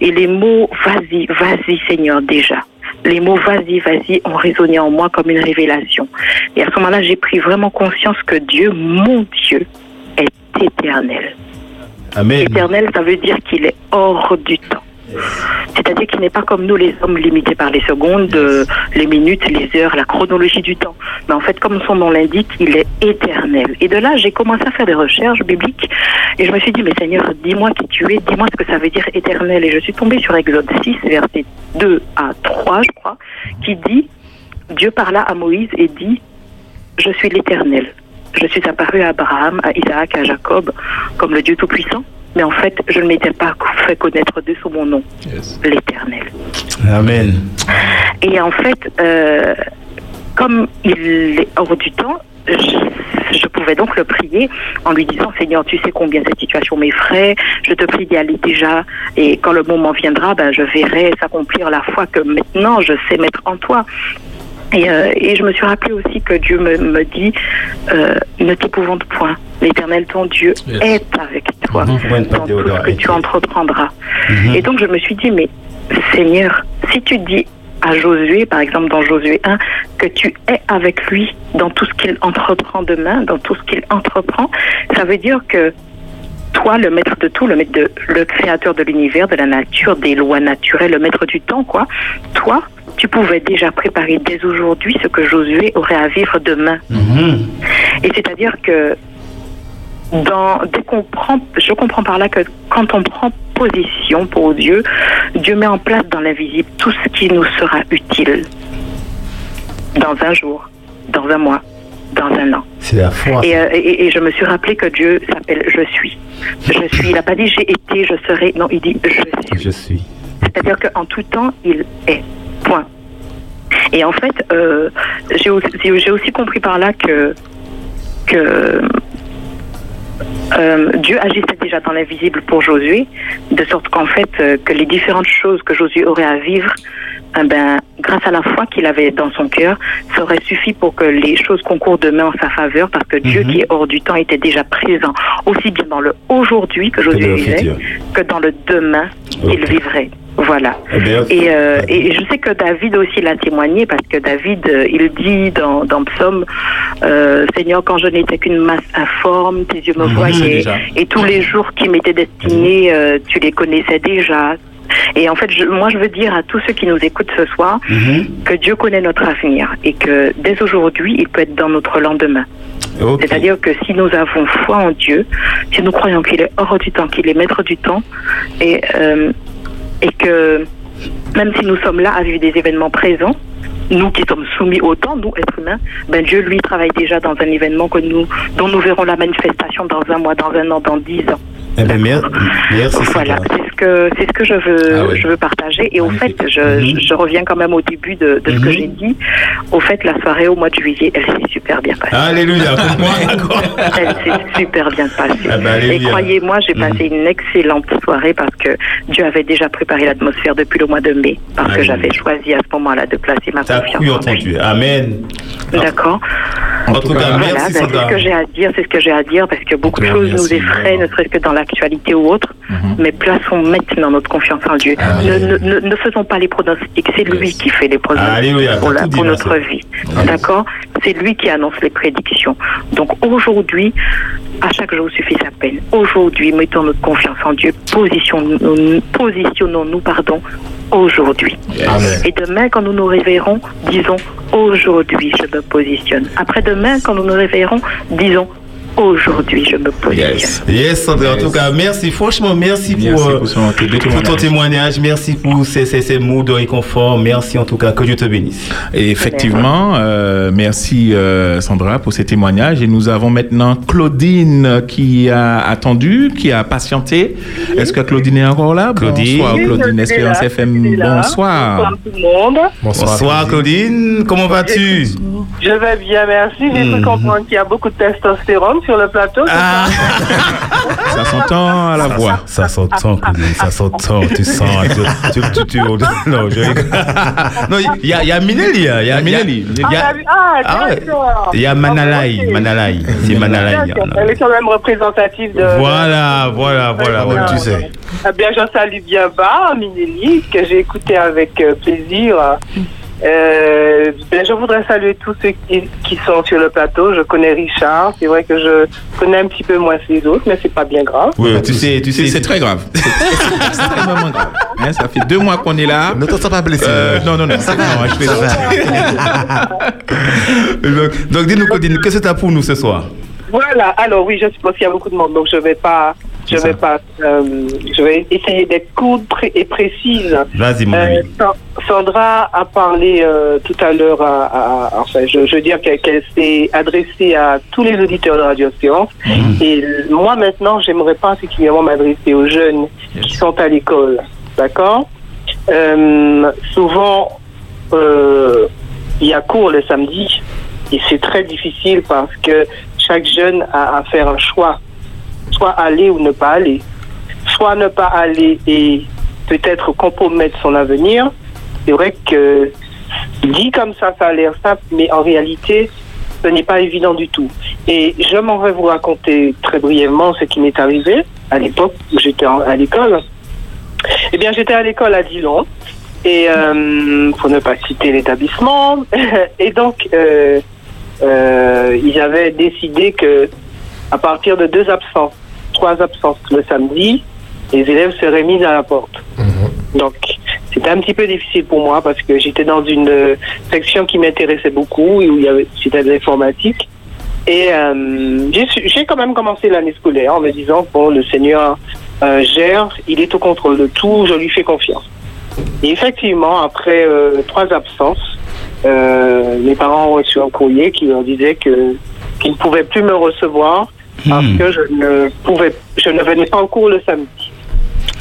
Et les mots, vas-y, vas-y Seigneur, déjà. Les mots vas-y, vas-y ont résonné en moi comme une révélation. Et à ce moment-là, j'ai pris vraiment conscience que Dieu, mon Dieu, éternel. Amen. Éternel, ça veut dire qu'il est hors du temps. C'est-à-dire qu'il n'est pas comme nous les hommes limités par les secondes, euh, les minutes, les heures, la chronologie du temps. Mais en fait, comme son nom l'indique, il est éternel. Et de là, j'ai commencé à faire des recherches bibliques et je me suis dit, mais Seigneur, dis-moi qui tu es, dis-moi ce que ça veut dire éternel. Et je suis tombée sur Exode 6, verset 2 à 3, je crois, qui dit, Dieu parla à Moïse et dit, je suis l'éternel. Je suis apparu à Abraham, à Isaac, à Jacob, comme le Dieu Tout-Puissant. Mais en fait, je ne m'étais pas fait connaître de sous mon nom, l'éternel. Amen. Et en fait, euh, comme il est hors du temps, je, je pouvais donc le prier en lui disant Seigneur, tu sais combien cette situation m'effraie, je te prie d'y aller déjà, et quand le moment viendra, ben, je verrai s'accomplir la foi que maintenant je sais mettre en toi. Et, euh, et je me suis rappelé aussi que Dieu me, me dit euh, ne t'épouvante point. L'Éternel, ton Dieu, est avec toi. Dans tout ce que tu entreprendras. Et donc je me suis dit, mais Seigneur, si tu dis à Josué, par exemple dans Josué 1, que tu es avec lui dans tout ce qu'il entreprend demain, dans tout ce qu'il entreprend, ça veut dire que toi, le maître de tout, le maître de, le créateur de l'univers, de la nature, des lois naturelles, le maître du temps, quoi, toi, tu pouvais déjà préparer dès aujourd'hui ce que Josué aurait à vivre demain. Et c'est-à-dire que dans, dès qu'on prend, je comprends par là que quand on prend position pour Dieu, Dieu met en place dans l'invisible tout ce qui nous sera utile dans un jour, dans un mois, dans un an. C'est la foi. Et, euh, et- et je me suis rappelé que Dieu s'appelle Je suis. Je suis. Il n'a pas dit j'ai été, je serai. Non, il dit je suis. Je suis. C'est-à-dire qu'en tout temps, il est. Et en fait, euh, j'ai aussi, compris par là que, que euh, Dieu agissait déjà dans l'invisible pour Josué, de sorte qu'en fait, euh, que les différentes choses que Josué aurait à vivre, eh ben, grâce à la foi qu'il avait dans son cœur, ça aurait suffi pour que les choses concourent demain en sa faveur, parce que Dieu qui est hors du temps était déjà présent, aussi bien dans le aujourd'hui que Josué vivait, que dans le demain qu'il Ok. vivrait. Voilà. Eh Et, euh, et je sais que David aussi l'a témoigné parce que David, euh, il dit dans, dans Psaume, euh, Seigneur, quand je n'étais qu'une masse informe, tes yeux me voyaient, déjà. et tous les jours qui m'étaient destinés, euh, tu les connaissais déjà. Et en fait, je- moi, je veux dire à tous ceux qui nous écoutent ce soir que Dieu connaît notre avenir et que dès aujourd'hui, il peut être dans notre lendemain. C'est-à-dire que si nous avons foi en Dieu, si nous croyons qu'il est hors du temps, qu'il est maître du temps, et, euh, et que même si nous sommes là à vivre des événements présents, nous qui sommes soumis au temps, nous êtres humains, ben Dieu lui travaille déjà dans un événement que nous, dont nous verrons la manifestation dans un mois, dans un an, dans dix ans. Eh bien, mer- merci. Voilà, Sylvain. c'est ce que c'est ce que je veux Ah oui. je veux partager. Et au fait, Magnifique. je, Mhm. je reviens quand même au début de, de ce que Mhm. j'ai dit. Au fait, la soirée au mois de juillet, elle s'est super bien passée. Alléluia. Elle s'est super bien passée. Ah bah, Et croyez-moi, j'ai Mhm. passé une excellente soirée parce que Dieu avait déjà préparé l'atmosphère depuis le mois de mai. Parce que j'avais choisi à ce moment-là de placer ma T'as confiance cru en en ton lui. Dieu. Amen. D'accord. En tout cas, Voilà, merci ben, c'est ce que j'ai à dire, c'est ce que j'ai à dire, parce que beaucoup de choses nous effraient, ne serait-ce que dans l'actualité ou autre. Mais plaçons maintenant notre confiance en Dieu. Ne, ne- faisons pas les pronostics, c'est lui qui fait les pronostics pour, la- notre vie. D'accord? C'est lui qui annonce les prédictions. Donc aujourd'hui, à chaque jour suffit sa peine. Aujourd'hui, mettons notre confiance en Dieu, positionnons-nous, pardon, aujourd'hui. Amen. Et demain, quand nous nous réveillerons, disons aujourd'hui, je me positionne. Après-demain, quand nous nous réveillerons, disons aujourd'hui, je me positionne. Yes. Yes, Sandra, en tout cas, merci. Franchement, merci, Merci pour, euh, pour son- tes deux pour ton témoignage. Merci pour ces, ces, ces mots de réconfort. Merci en tout cas. Que Dieu te bénisse. Et effectivement, euh, merci euh, Sandra pour ces témoignages. Et nous avons maintenant Claudine qui a attendu, qui a patienté. Est-ce que Claudine est encore là? Claudine. Bonsoir Oui, Claudine, Espérance FM. Bonsoir. tout le monde. Bonsoir, Claudine. Comment vas-tu? Je vais bien, merci. J'ai cru comprendre qu'il y a beaucoup de testostérone sur le plateau. Ah. Ça s'entend à la voix. Ça s'entend, Claudine, ça s'entend. Tu sens. Tu, tu, tu, tu- non, je rigole. Non, il y a, il y a Minelli. Il y a Minelli. Il y a, Ah, Ah il y a Manalaï. Ah, ok. Manalaï. C'est. D'accord. Elle est quand même représentative de. Voilà, voilà, voilà. Ah, voilà. tu sais. Eh bien, je salue bien bas Minelli, que j'ai écouté avec euh, plaisir. Euh, ben, je voudrais saluer tous ceux qui, qui sont sur le plateau. Je connais Richard. C'est vrai que je connais un petit peu moins les autres, mais c'est pas bien grave. Oui, tu sais, tu C'est sais. c'est très grave. C'est extrêmement grave. Hein, ça fait deux mois qu'on est là. Ne t'en sens pas blessé. Euh, non, non, non. c'est- non, je fais Donc, donc dis-nous, qu'est-ce que tu as pour nous ce soir? Voilà. Alors oui, je suppose qu'il y a beaucoup de monde, donc je vais pas, je vais pas, euh, je vais essayer d'être courte et précise. Vas-y, mon Euh, ami. Sa- Sandra a parlé euh, tout à l'heure, à, à- enfin, je, je veux dire qu'elle s'est adressée à tous les auditeurs de Radio Espérance. Et euh, moi, maintenant, j'aimerais particulièrement m'adresser aux jeunes qui sont à l'école. D'accord? Euh, Souvent, euh, il y a cours le samedi. Et c'est très difficile parce que chaque jeune a à faire un choix. Soit aller ou ne pas aller. Soit ne pas aller et peut-être compromettre son avenir. C'est vrai que dit comme ça, ça a l'air simple, mais en réalité, ce n'est pas évident du tout. Et je m'en vais vous raconter très brièvement ce qui m'est arrivé à l'époque où j'étais à l'école. Eh bien, j'étais à l'école à Dillon, et euh, pour ne pas citer l'établissement. et donc, euh, euh, ils avaient décidé que à partir de deux absences, trois absences le samedi, les élèves seraient mis à la porte. Donc, c'était un petit peu difficile pour moi parce que j'étais dans une euh, section qui m'intéressait beaucoup et où il y avait c'était de l'informatique. Et euh, j'ai quand même commencé l'année scolaire en me disant bon, le Seigneur euh, gère, il est au contrôle de tout, je lui fais confiance. Et effectivement, après euh, trois absences, euh, mes parents ont reçu un courrier qui leur disait que qu'ils ne pouvaient plus me recevoir parce Hmm. que je ne pouvais, je ne venais pas au cours le samedi.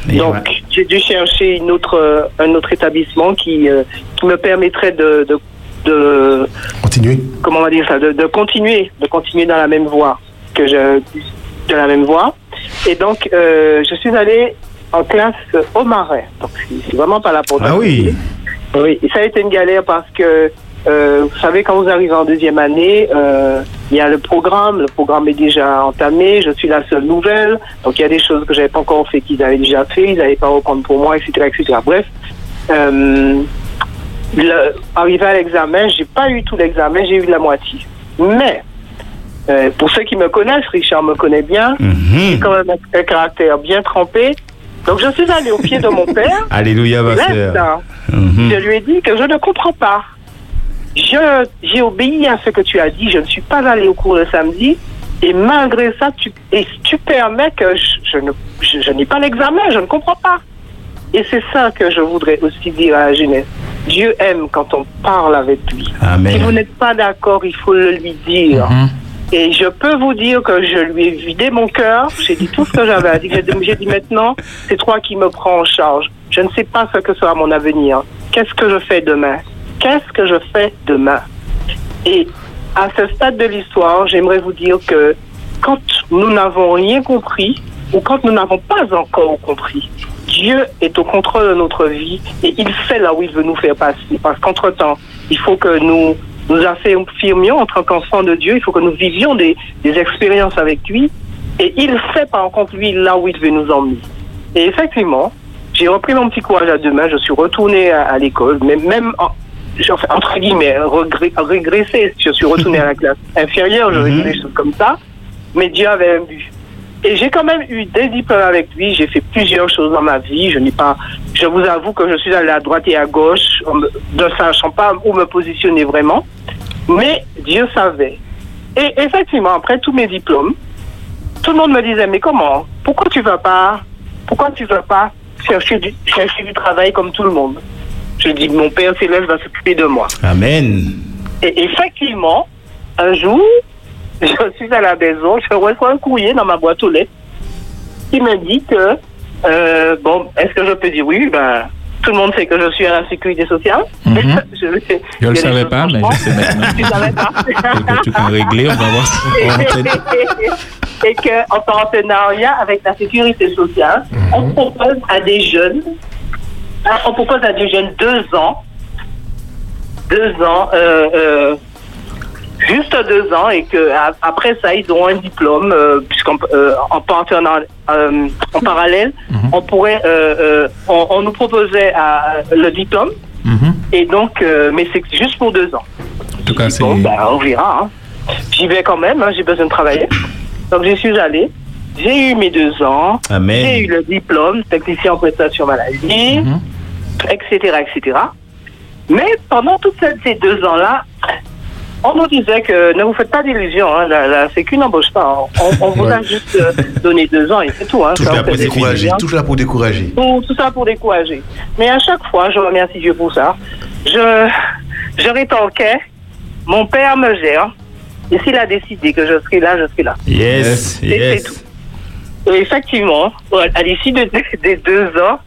Et Donc, voilà. j'ai dû chercher une autre, euh, un autre établissement qui, euh, qui me permettrait de, de, de- Continuez. comment on va dire ça, de, de continuer, de continuer dans la même voie que je, de la même voie. Et donc, euh, je suis allée en classe au Marais. Donc, c'est- c'est vraiment pas la porte. Ah oui. Oui, et ça a été une galère parce que, euh, vous savez, quand vous arrivez en deuxième année, euh, il y a le programme, le programme est déjà entamé, je suis la seule nouvelle, donc il y a des choses que j'avais pas encore fait qu'ils avaient déjà fait, ils n'allaient pas reprendre pour moi, etc., etc. Bref, euh, le, arrivé à l'examen, j'ai pas eu tout l'examen, j'ai eu la moitié. Mais, euh, pour ceux qui me connaissent, Richard me connaît bien, j'ai Mhm. quand même un, un caractère bien trempé, donc je suis allée au pied de mon père, Alléluia, ma sœur. Mhm. je lui ai dit que je ne comprends pas. Je, j'ai obéi à ce que tu as dit. Je ne suis pas allé au cours le samedi. Et malgré ça, tu, et tu permets que je, je ne, je, je n'ai pas l'examen. Je ne comprends pas. Et c'est ça que je voudrais aussi dire à la jeunesse. Dieu aime quand on parle avec lui. Si vous Amen. n'êtes pas d'accord, il faut le lui dire. Mhm. Et je peux vous dire que je lui ai vidé mon cœur. J'ai dit tout ce que j'avais à dire. J'ai dit maintenant, c'est toi qui me prends en charge. Je ne sais pas ce que sera mon avenir. Qu'est-ce que je fais demain? Qu'est-ce que je fais demain? Et à ce stade de l'histoire, j'aimerais vous dire que quand nous n'avons rien compris, ou quand nous n'avons pas encore compris, Dieu est au contrôle de notre vie et il sait là où il veut nous faire passer. Parce qu'entre-temps, il faut que nous nous affirmions en tant qu'enfants de Dieu, il faut que nous vivions des, expériences avec lui. Et il sait par contre, lui, là où il veut nous emmener. Et effectivement, j'ai repris mon petit courage à deux mains, je suis retourné à, à l'école, mais même, en- entre guillemets, régressé, je suis retourné à la classe inférieure, je Mhm. des choses comme ça, mais Dieu avait un but. Et j'ai quand même eu des diplômes avec lui. J'ai fait plusieurs choses dans ma vie. Je n'ai pas, je vous avoue que je suis allé à droite et à gauche, ne sachant pas où me positionner vraiment. Mais Dieu savait. Et effectivement, après tous mes diplômes, tout le monde me disait, mais comment? Pourquoi tu vas pas? Pourquoi tu vas pas chercher du, chercher du travail comme tout le monde? Je dis, mon Père céleste va s'occuper de moi. Amen. Et effectivement, un jour, je suis à la maison, je reçois un courrier dans ma boîte aux lettres qui me dit que, euh, bon, est-ce que je peux dire oui? Ben, tout le monde sait que je suis à la sécurité sociale. Mhm. je a le savais pas, mais je sais maintenant. Tu savais pas truc à régler, on va voir. On va peut-être- et qu'en partenariat avec la sécurité sociale, on propose à des jeunes, on propose à des jeunes deux ans, deux ans, euh, euh, juste deux ans, et que après ça, ils auront un diplôme, euh, puisqu'en euh, en, en parallèle, on pourrait, on, on nous proposait à- le diplôme, Mhm. et donc, mais c'est juste pour deux ans. En tout cas, c'est. Bon, ben, on verra. hein. J'y vais quand même, hein, j'ai besoin de travailler. Donc, j'y suis allée. J'ai eu mes deux ans. J'ai eu le diplôme, technicien en prestation maladie, Mhm. Etc., etc. Mais pendant toutes ces, deux ans-là, on nous disait que ne vous faites pas d'illusions, hein, la, la Sécu n'embauche pas. hein. On, on vous a juste euh, donné deux ans et c'est tout. Hein, Tout Ça, là on pour décourager. illusions. Tout là pour décourager. Tout, tout ça pour décourager. Mais à chaque fois, je remercie Dieu pour ça. Je, je rétorquais, mon père me gère, et s'il a décidé que je serai là, je serai là. Yes, Et c'est yes. tout. Et effectivement, à l'issue de- des deux ans,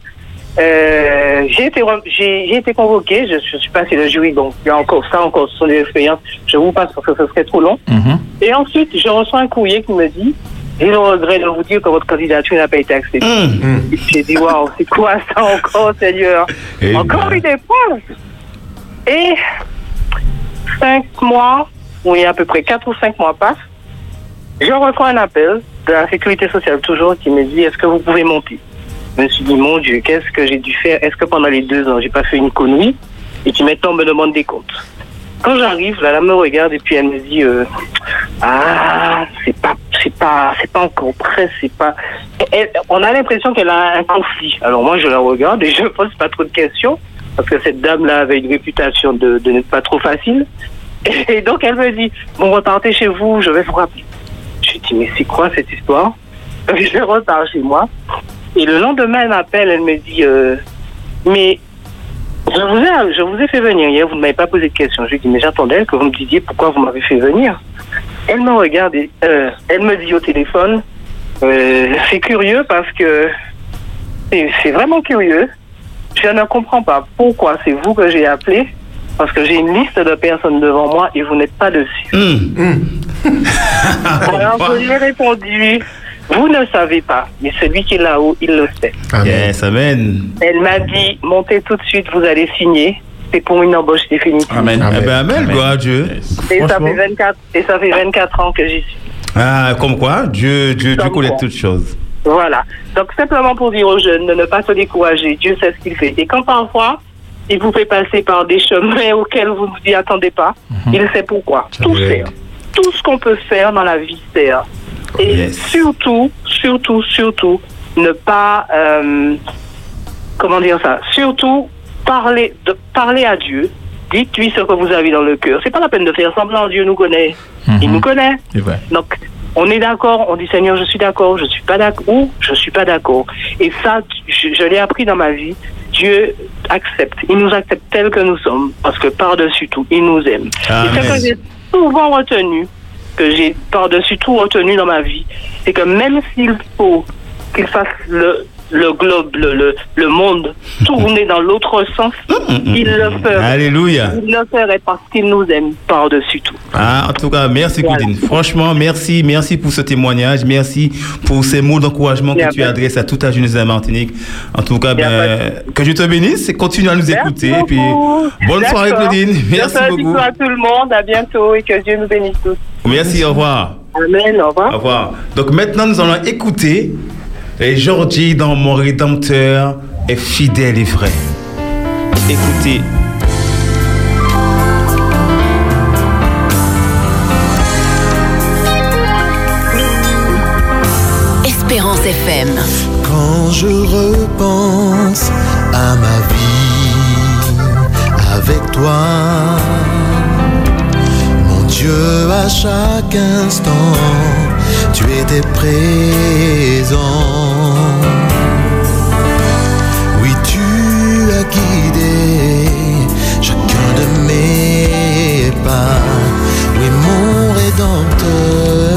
euh, j'ai été, j'ai été convoqué, je, je suis passé le jury, donc il y a encore ça, encore ce sont des expériences, je vous passe parce que ce serait trop long. Mhm. Et ensuite, je reçois un courrier qui me dit, j'ai le regret de vous dire que votre candidature n'a pas été acceptée. Hum. J'ai dit, waouh, c'est quoi ça encore, Seigneur? Eh Encore ben. une épreuve Et cinq mois, oui, à peu près quatre ou cinq mois passent, je reçois un appel de la sécurité sociale toujours qui me dit, est-ce que vous pouvez monter? Je me suis dit, mon Dieu, qu'est-ce que j'ai dû faire? Est-ce que pendant les deux ans, j'ai pas fait une connerie? Et qui maintenant me demande des comptes quand j'arrive, la dame me regarde et puis elle me dit euh, ah c'est pas c'est pas c'est pas encore prêt, c'est pas. On a l'impression qu'elle a un conflit. Alors moi je la regarde et je pose pas trop de questions parce que cette dame là avait une réputation de, de n'être pas trop facile. Et donc elle me dit bon repartez chez vous, je vais vous rappeler. Je dis mais c'est quoi cette histoire? Je repars chez moi et le lendemain elle m'appelle, elle me dit euh, mais je vous, ai, je vous ai fait venir hier, vous ne m'avez pas posé de questions. Je lui dis, mais j'attendais que vous me disiez pourquoi vous m'avez fait venir. Elle me regarde et euh, elle me dit au téléphone, euh, c'est curieux parce que c'est c'est vraiment curieux. Je ne comprends pas pourquoi c'est vous que j'ai appelé, parce que j'ai une liste de personnes devant moi et vous n'êtes pas dessus. Hum. Alors je lui ai répondu, vous ne savez pas, mais celui qui est là-haut, il le sait. Amen. Yes, amen. Elle m'a dit, montez tout de suite, vous allez signer. C'est pour une embauche définitive. Amen. Eh ben, amen, Amen. gloire à Dieu. Yes. Et ça, fait 24, et ça fait 24 ans que j'y suis. Ah, comme quoi, Dieu, Dieu, Dieu connaît quoi. toutes choses. Voilà. Donc, simplement pour dire aux jeunes de ne pas se décourager, Dieu sait ce qu'il fait. Et quand parfois, il vous fait passer par des chemins auxquels vous ne vous y attendez pas, il sait pourquoi. Tout sert. Tout ce qu'on peut faire dans la vie sert. Et Yes. surtout, surtout, surtout, ne pas, euh, comment dire ça, surtout parler, de, parler à Dieu. Dites-lui ce que vous avez dans le cœur. C'est pas la peine de faire semblant, Dieu nous connaît. Il Mhm. nous connaît. C'est vrai. Donc, on est d'accord, on dit Seigneur, je suis d'accord, je suis pas d'accord, ou je suis pas d'accord. Et ça, je, je l'ai appris dans ma vie. Dieu accepte, il nous accepte tels que nous sommes, parce que par-dessus tout, il nous aime. Amen. Et ce que j'ai souvent retenu, que j'ai par-dessus tout retenu dans ma vie, c'est que même s'il faut qu'il fasse le le globe, le, le, le monde tourner dans l'autre sens, il le ferait. Alléluia. Il le ferait parce qu'il nous aime par-dessus tout. Ah, en tout cas, merci Voilà. Claudine. Franchement, merci, merci pour ce témoignage, merci pour ces mots d'encouragement que tu adresses à toute la jeunesse de la Martinique. En tout cas, ben, que Dieu te bénisse et continue à nous écouter. Et puis, bonne soirée. Claudine. Merci Bonne beaucoup. soirée à tout le monde. À bientôt et que Dieu nous bénisse tous. Merci, au revoir. Amen. Au revoir. Au revoir. Donc maintenant, nous allons écouter et Georgie dans Mon Rédempteur est fidèle et vrai. Écoutez. Espérance FM. Quand je repense à ma vie avec toi, Dieu, à chaque instant, tu étais présent. Oui, tu as guidé chacun de mes pas. Oui, mon rédempteur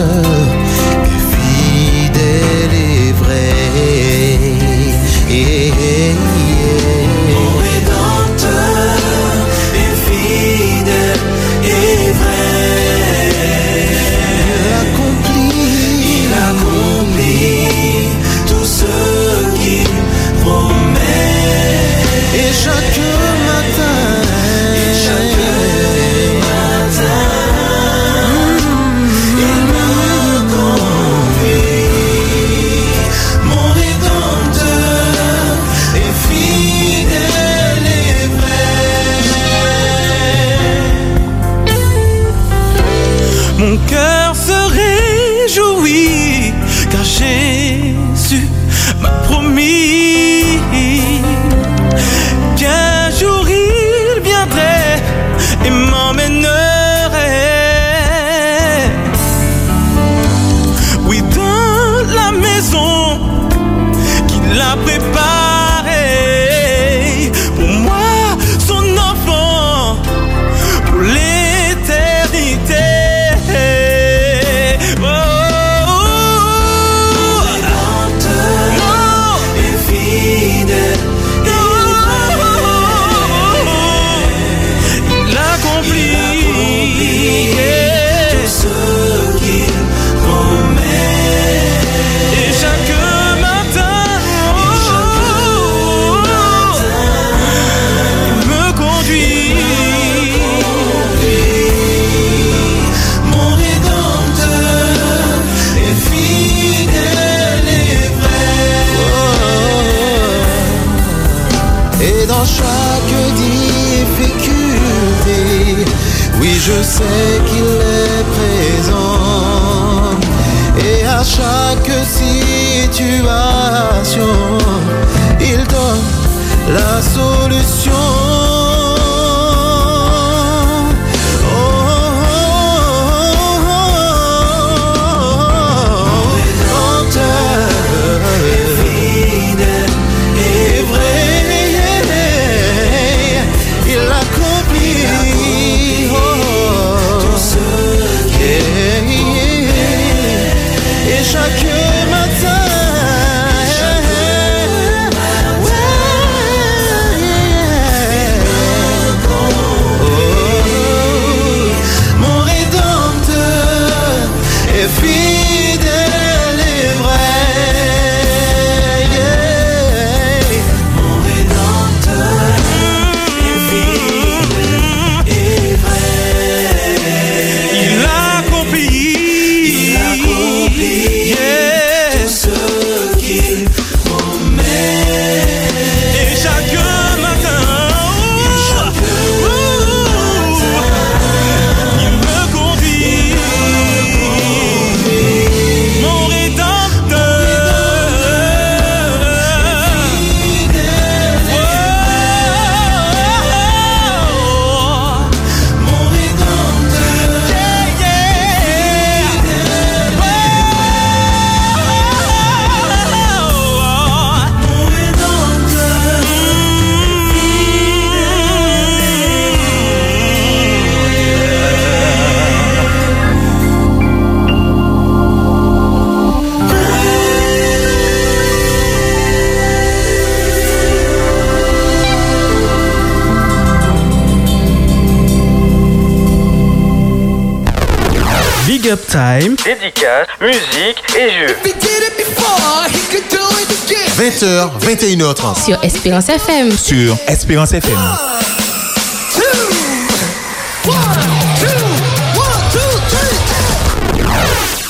Sur Espérance FM. Sur Espérance FM.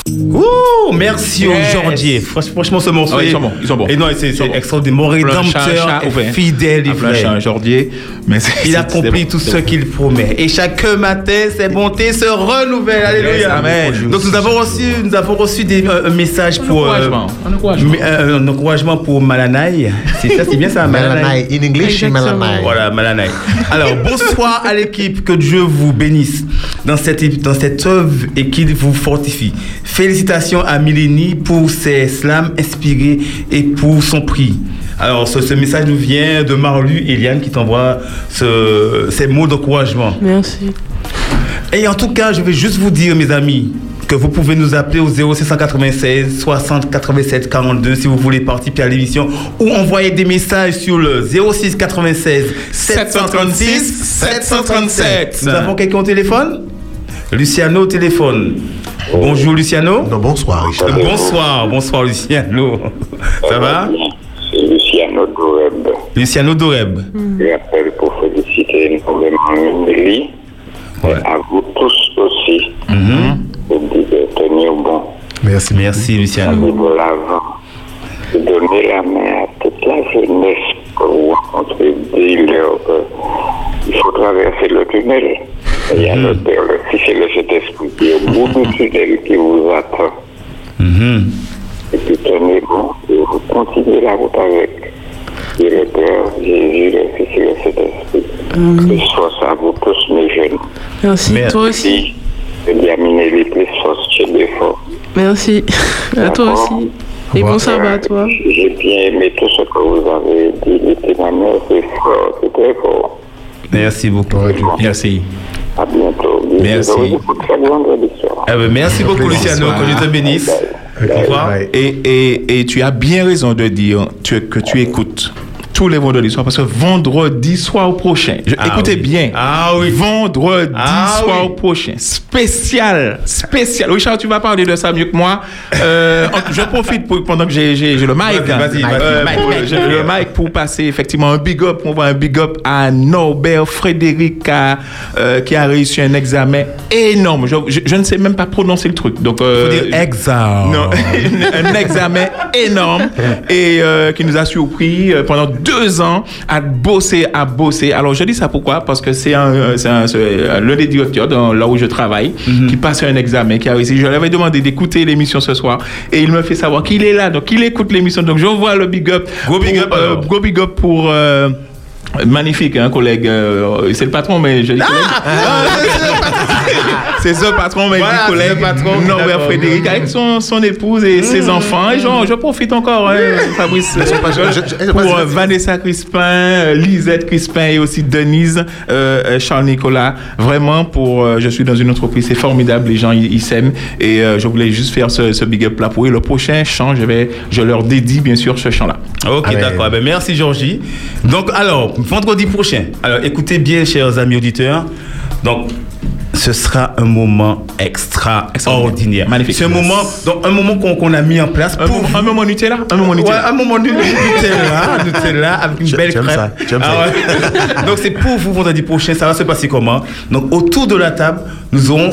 Ouh, merci Yes. au Jordier. Franch- Franchement, ce morceau. Ah, ils sont bons, ils sont bons. Et non, c'est c'est extraordinaire. Mon rédempteur fidèle. Blanchard, Jordier. Mais Il accomplit tout ce qu'il promet. Et chaque matin, ses bontés se renouvellent. Alléluia. Amen. Donc nous avons reçu, nous avons reçu des, un, un message Un pour. euh, encouragement, un encouragement. euh, un encouragement pour Malanaï. C'est ça, c'est bien ça, Malanaï? Malanai. In English. Malanai. Voilà, Malanaï. Alors, bonsoir à l'équipe. Que Dieu vous bénisse dans cette, dans cette œuvre et qu'il vous fortifie. Félicitations à Mileni pour ses slams inspirés et pour son prix. Alors, ce, ce message nous vient de Marlu Eliane qui t'envoie ce- ces mots d'encouragement. Merci. Et en tout cas, je vais juste vous dire, mes amis, que vous pouvez nous appeler au 0696 60 87 42 si vous voulez participer à l'émission ou envoyer des messages sur le 06 96 736 737. Nous avons quelqu'un au téléphone? Luciano au téléphone. Bonjour Luciano. Non, bonsoir, Richard. Bonsoir, bonsoir Luciano. Ça va? Luciano Doreb. J'appelle pour féliciter énormément Nelly. Et à vous tous aussi. Je dis de tenir bon. Merci. Merci Luciano. De l'avant. De donner la main à toute la jeunesse que vous rencontrez. Dis-leur qu'il faut traverser le tunnel. Et il y a le Père, le Fils et le Saint-Esprit qui est au bout du tunnel qui vous attend. Mhm. Et puis tenez bon et vous continuez la route avec Le Père, Jésus, le Fils et le Saint-Esprit. Plus force à vous tous, mes jeunes. Merci. Merci. Toi aussi. Et bien les plus force chez les forts. Merci. À toi aussi. Et bon sabbat à toi. J'ai bien aimé tout ce que vous avez dit, les témoignages, c'est fort, c'est très fort. Merci beaucoup. Merci. À bientôt. Merci. Eh ben, merci beaucoup Luciano, que Dieu te bénisse. Au revoir. Bye. Et, et, et tu as bien raison de dire tu- que tu écoutes tous les vendredis soirs parce que vendredi soir prochain, je- Ah écoutez oui. bien, Ah oui. vendredi Ah soir oui. prochain, spécial, spécial. Richard, tu vas parler de ça mieux que moi. Euh, je profite pour- pendant que j'ai le mic. Vas-y, vas-y, vas-y. Euh, Mic, j'ai le mic pour passer effectivement un big up, on va un big up à Norbert Frédéric euh, qui a réussi un examen énorme. Je, je- je ne sais même pas prononcer le truc. Donc, Faut dire exam. non, un examen énorme et qui nous a surpris pendant deux ans à bosser, à bosser. Alors je dis ça pourquoi? Parce que c'est un, euh, c'est un- l'un des directeurs dans, là où je travaille qui passe un examen, qui a réussi. Je lui avais demandé d'écouter l'émission ce soir et il me fait savoir qu'il est là, donc il écoute l'émission. Donc je vois le big up. Gros big up, euh, gros big up pour. euh, Magnifique, hein, collègue. euh, c'est le patron, mais je dis collègue. c'est ce patron, mais Voilà, collègue c'est le patron, Norbert. Frédéric, avec son, son épouse et ses enfants. Et genre, je profite encore, hein, Fabrice, c'est pas- je- je- je- pour euh. Vanessa Crispin, euh, Lisette Crispin et aussi Denise, euh, euh, Charles Nicolas. Vraiment, pour, euh, je suis dans une entreprise, c'est formidable, les gens, ils, s'aiment. Et euh, je voulais juste faire ce, ce big up là pour eux. Le prochain chant, je, vais, je leur dédie bien sûr ce chant-là. Ok, Amen. d'accord. Ben, merci, Georgie. Donc, alors, vendredi prochain. Alors, écoutez bien, chers amis auditeurs. Donc, ce sera un moment extraordinaire. Magnifique. C'est un moment, donc, un moment qu'on qu'on a mis en place Un, pour. moment- un moment Nutella Un moment Ouais, Nutella. un moment nu- Nutella, Nutella avec une belle crêpe. ça, ça. ouais. Donc c'est pour vous vendredi prochain, ça va se passer comment? Donc autour de la table, nous aurons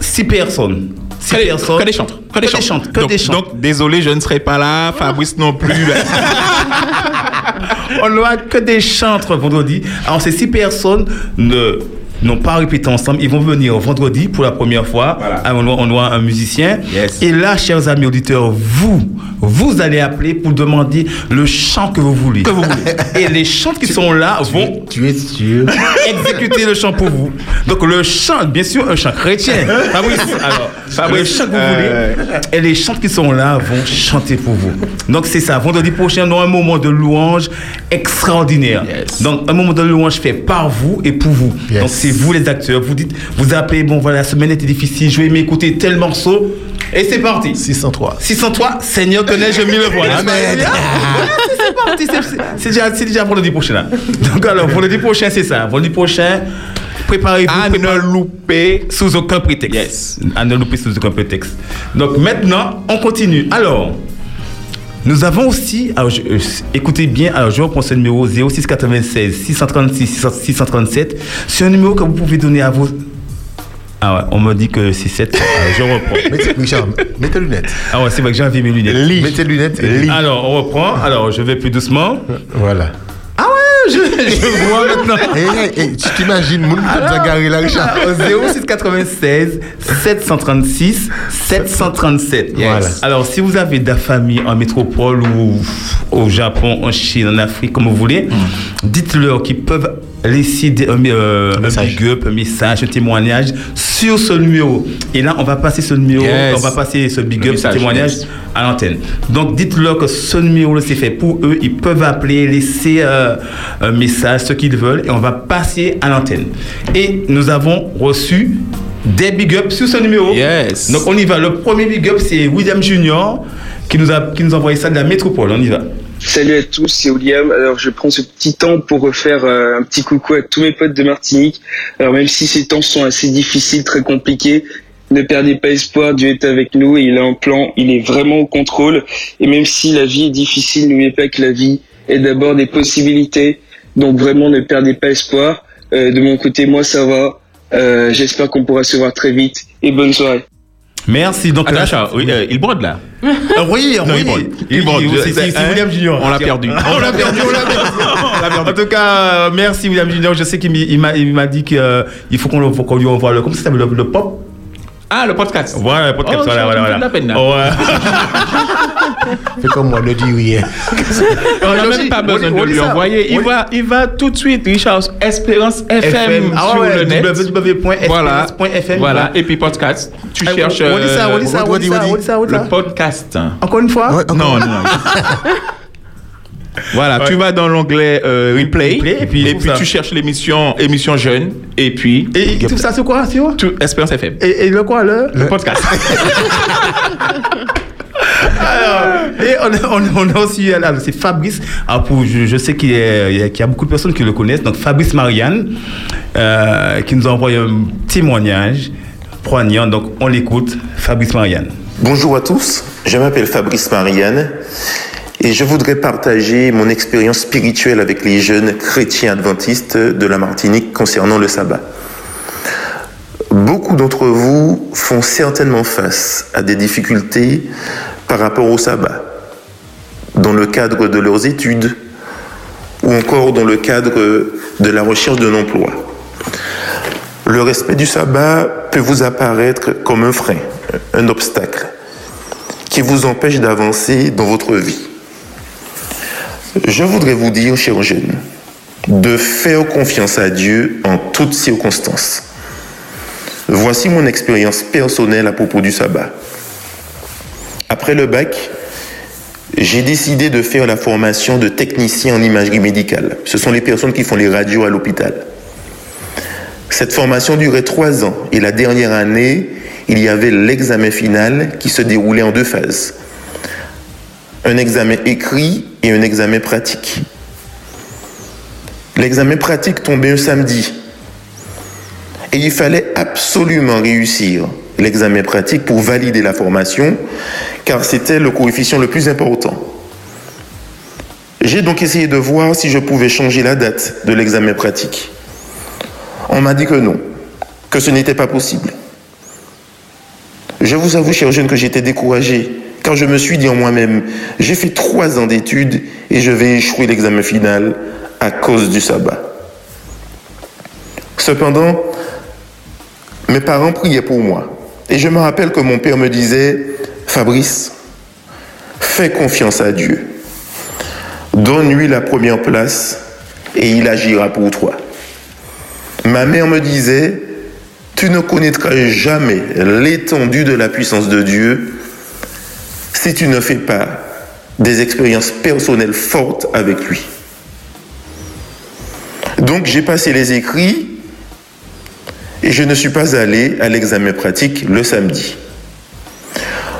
six personnes. Que des- personnes. que des chantres. Que des chantres. Que donc, des chantres. donc, désolé, je ne serai pas là. Fabrice non plus. On n'aura que des chantres vendredi. Alors, ces six personnes ne n'ont pas répété ensemble. Ils vont venir vendredi pour la première fois. Ah, On, aura, on aura un musicien. Yes. Et là, chers amis auditeurs, vous, vous allez appeler pour demander le chant que vous voulez. Et les chants qui sont là vont Tu es sûr exécuter le chant pour vous. Donc le chant, bien sûr, un chant chrétien. Fabrice, alors, Fabrice, chant que vous euh, voulez. Et les chants qui sont là vont chanter pour vous. Donc c'est ça. Vendredi prochain, nous aurons un moment de louange extraordinaire. Yes. Donc un moment de louange fait par vous et pour vous. Yes. Donc c'est vous les acteurs. Vous dites, vous appelez, bon voilà, la semaine était difficile, je vais m'écouter tel morceau. Et c'est parti. 603. 603, Seigneur, connais-je mille voix. Amen. C'est parti. parti, c'est- c'est- c'est déjà, vendredi prochain. Là. Donc alors, vendredi prochain, c'est ça. Vendredi prochain, préparez-vous. À préparez- ne louper. sous aucun prétexte. Yes. À ne louper sous aucun prétexte. Donc maintenant, on continue. Alors, nous avons aussi, alors, je- euh, écoutez bien, alors je reprends ce numéro 0696 636 637. C'est un numéro que vous pouvez donner à vos. Ah ouais, on me dit que c'est 7. je reprends. Mettez, Richard, mets tes lunettes. Ah ouais, c'est vrai que j'ai enlevé mes lunettes. Mets tes lunettes et lis. Alors, on reprend. Alors, je vais plus doucement. Voilà. Je, je vois maintenant. Et, et, et, tu t'imagines, mon Richard. Au 0696 736 737. Yes. Voilà. Alors, si vous avez de la famille en métropole ou au Japon, en Chine, en Afrique, comme vous voulez, dites-leur qu'ils peuvent laisser des- un, euh, un big up, un message, un témoignage sur ce numéro. Et là, on va passer ce numéro, Yes. on va passer ce big Le up, ce témoignage yes. à l'antenne. Donc, dites-leur que ce numéro c'est fait pour eux. Ils peuvent appeler, laisser euh, un message, ce qu'ils veulent, et on va passer à l'antenne. Et nous avons reçu des big ups sur ce numéro. Yes. Donc, on y va. Le premier big up, c'est William Junior qui nous a, qui nous a envoyé ça de la métropole. On y va. Salut à tous, c'est William. Alors je prends ce petit temps pour refaire euh, un petit coucou à tous mes potes de Martinique. Alors même si ces temps sont assez difficiles, très compliqués, ne perdez pas espoir, Dieu est avec nous et il a un plan, il est vraiment au contrôle. Et même si la vie est difficile, n'oubliez pas que la vie est d'abord des possibilités. Donc vraiment ne perdez pas espoir. Euh, de mon côté, moi ça va. Euh, J'espère qu'on pourra se voir très vite et bonne soirée. Merci. Donc là, oui, euh, il brode là. Ah oui, Non, oui. il brode. Il brode. C'est- Hein William Junior. On l'a perdu. On l'a perdu, on l'a perdu. En tout cas, euh, merci William Junior. Je sais qu'il m'a dit qu'il faut qu'on le- faut qu'on lui envoie le. Comment ça s'appelle le, le pop? Ah, le podcast. Voilà, le podcast. Oh, voilà, voilà, voilà. de la peine, là. Ouais. Fais comme moi, ne dis rien. On n'a même pas besoin de lui envoyer. Il va, il va tout de suite, Richard, Espérance FM, Ah sur le net. Voilà. www.espérance.fm. Voilà. Et puis podcast. Tu cherches. on dit ça, on dit ça, on dit ça, on dit ça, on dit ça. Le podcast. Encore une fois? Non, non. Voilà, tu vas dans l'onglet euh, replay, Replay, et puis tu cherches l'émission émission jeune et puis Et tout ça, c'est quoi, c'est quoi? tout, Espérance FM. et, et le quoi, le? Le podcast. Alors, et on, on, on a aussi, c'est Fabrice. Alors pour, je, sais qu'il y a beaucoup de personnes qui le connaissent. Donc Fabrice Marianne, euh, qui nous a envoyé un témoignage poignant. Donc on l'écoute. Fabrice Marianne. Bonjour à tous, je m'appelle Fabrice Marianne et je voudrais partager mon expérience spirituelle avec les jeunes chrétiens adventistes de la Martinique concernant le sabbat. Beaucoup d'entre vous font certainement face à des difficultés par rapport au sabbat, dans le cadre de leurs études ou encore dans le cadre de la recherche d'un emploi. Le respect du sabbat peut vous apparaître comme un frein, un obstacle, qui vous empêche d'avancer dans votre vie. Je voudrais vous dire, chers jeunes, de faire confiance à Dieu en toutes circonstances. Voici mon expérience personnelle à propos du sabbat. Après le bac, j'ai décidé de faire la formation de technicien en imagerie médicale. Ce sont les personnes qui font les radios à l'hôpital. Cette formation durait trois ans et la dernière année, il y avait l'examen final qui se déroulait en deux phases. Un examen écrit et un examen pratique. L'examen pratique tombait un samedi et il fallait absolument réussir l'examen pratique pour valider la formation car c'était le coefficient le plus important. J'ai donc essayé de voir si je pouvais changer la date de l'examen pratique. On m'a dit que non, que ce n'était pas possible. Je vous avoue, chers jeunes, que j'étais découragé, car je me suis dit en moi-même, j'ai fait trois ans d'études et je vais échouer l'examen final à cause du sabbat. Cependant, mes parents priaient pour moi. Et je me rappelle que mon père me disait, Fabrice, fais confiance à Dieu. Donne-lui la première place et il agira pour toi. Ma mère me disait, tu ne connaîtras jamais l'étendue de la puissance de Dieu si tu ne fais pas des expériences personnelles fortes avec lui. Donc j'ai passé les écrits et je ne suis pas allé à l'examen pratique le samedi.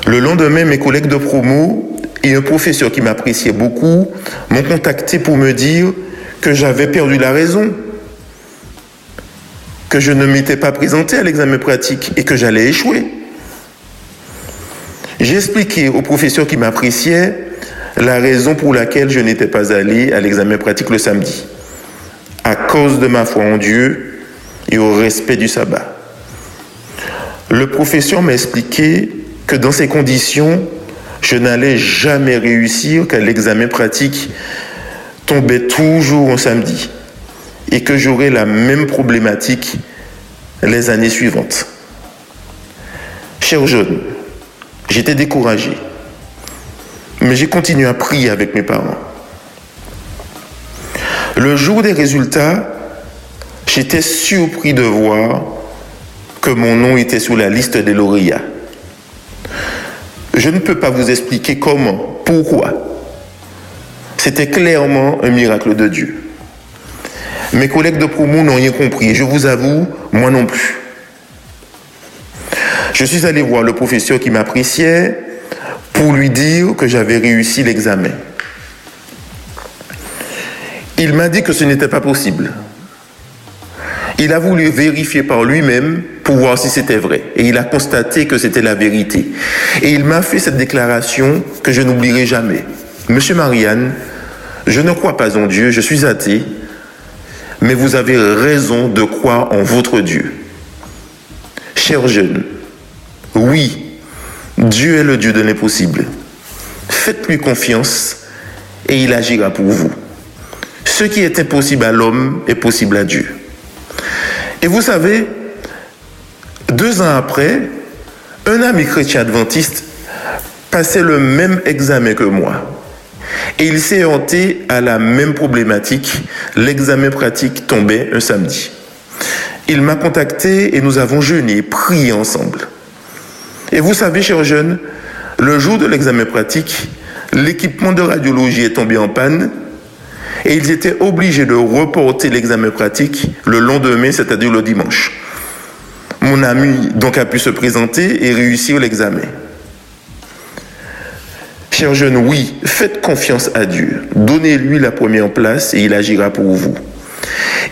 Le lendemain, mes collègues de promo et un professeur qui m'appréciait beaucoup m'ont contacté pour me dire que j'avais perdu la raison, que je ne m'étais pas présenté à l'examen pratique et que j'allais échouer. J'ai expliqué au professeur qui m'appréciait la raison pour laquelle je n'étais pas allé à l'examen pratique le samedi, à cause de ma foi en Dieu et au respect du sabbat. Le professeur m'a expliqué que dans ces conditions, je n'allais jamais réussir car l'examen pratique tombait toujours en samedi et que j'aurais la même problématique les années suivantes. Cher jeune, j'étais découragé, mais j'ai continué à prier avec mes parents. Le jour des résultats, j'étais surpris de voir que mon nom était sur la liste des lauréats. Je ne peux pas vous expliquer comment, pourquoi. C'était clairement un miracle de Dieu. Mes collègues de promo n'ont rien compris et je vous avoue, moi non plus. Je suis allé voir le professeur qui m'appréciait pour lui dire que j'avais réussi l'examen. Il m'a dit que ce n'était pas possible. Il a voulu vérifier par lui-même pour voir si c'était vrai. Et il a constaté que c'était la vérité. Et il m'a fait cette déclaration que je n'oublierai jamais. Monsieur Marianne, je ne crois pas en Dieu, je suis athée, mais vous avez raison de croire en votre Dieu. Cher jeune, oui, Dieu est le Dieu de l'impossible. Faites-lui confiance et il agira pour vous. Ce qui est impossible à l'homme est possible à Dieu. Et vous savez, deux ans après, un ami chrétien adventiste passait le même examen que moi. Et il s'est hanté à la même problématique. L'examen pratique tombait un samedi. Il m'a contacté et nous avons jeûné, prié ensemble. Et vous savez, chers jeunes, le jour de l'examen pratique, l'équipement de radiologie est tombé en panne et ils étaient obligés de reporter l'examen pratique le lendemain, c'est-à-dire le dimanche. Mon ami donc a pu se présenter et réussir l'examen. Chers jeunes, oui, faites confiance à Dieu. Donnez-lui la première place et il agira pour vous.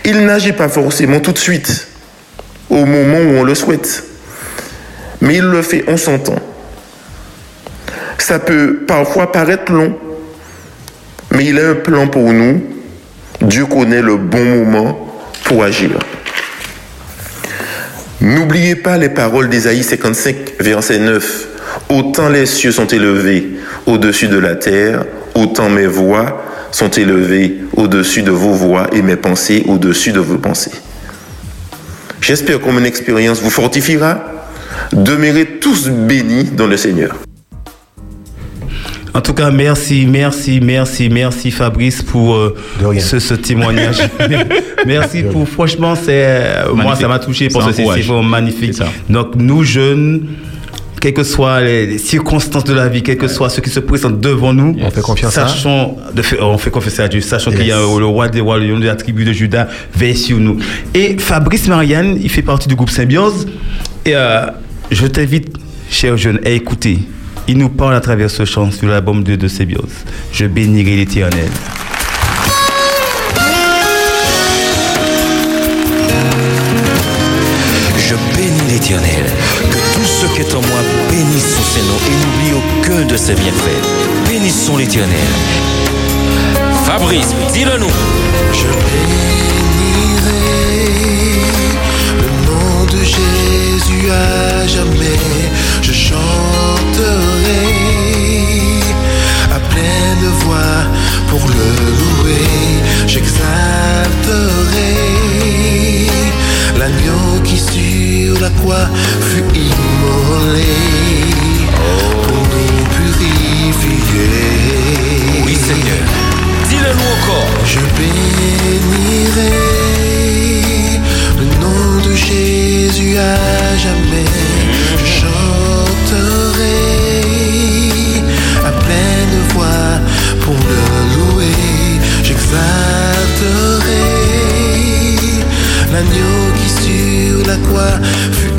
Il n'agit pas forcément tout de suite, au moment où on le souhaite, mais il le fait en son temps. Ça peut parfois paraître long, mais il a un plan pour nous. Dieu connaît le bon moment pour agir. N'oubliez pas les paroles d'Ésaïe 55, verset 9. Autant les cieux sont élevés au-dessus de la terre, autant mes voix sont élevées au-dessus de vos voix et mes pensées au-dessus de vos pensées. J'espère que mon expérience vous fortifiera. Demeurez tous bénis dans le Seigneur. En tout cas, merci, merci, merci, merci Fabrice pour euh, ce, ce témoignage. merci pour, franchement, c'est, euh, moi ça m'a touché parce que c'est vraiment magnifique. Donc nous jeunes, quelles que soient les, circonstances de la vie, quel que soit ce qui se présente devant nous, On fait confiance à- sachons, de faire- on fait confiance à Dieu, sachant qu'il y a le roi des rois, le lion de la tribu de Judas, veille sur nous. Et Fabrice Marianne, il fait partie du groupe Symbiose. Et euh, je t'invite, chers jeunes, à écouter. Il nous parle à travers ce chant sur l'album 2 de Symbiose. Je bénirai l'éternel. Je bénis l'Éternel. Que tout ce qui est en moi bénisse son Seigneur et n'oublie aucun de ses bienfaits. Bénissons l'Éternel. Fabrice, dis-le nous. Je bénirai le nom de Jésus à jamais. Je chanterai voix pour le louer. J'exalterai l'agneau qui sur la croix fut immolé pour nous purifier. Oui, Seigneur. Dis-le nous encore. Je bénirai le nom de Jésus à jamais. Je chanterai pour le louer. J'exalterai l'agneau qui sur la croix fut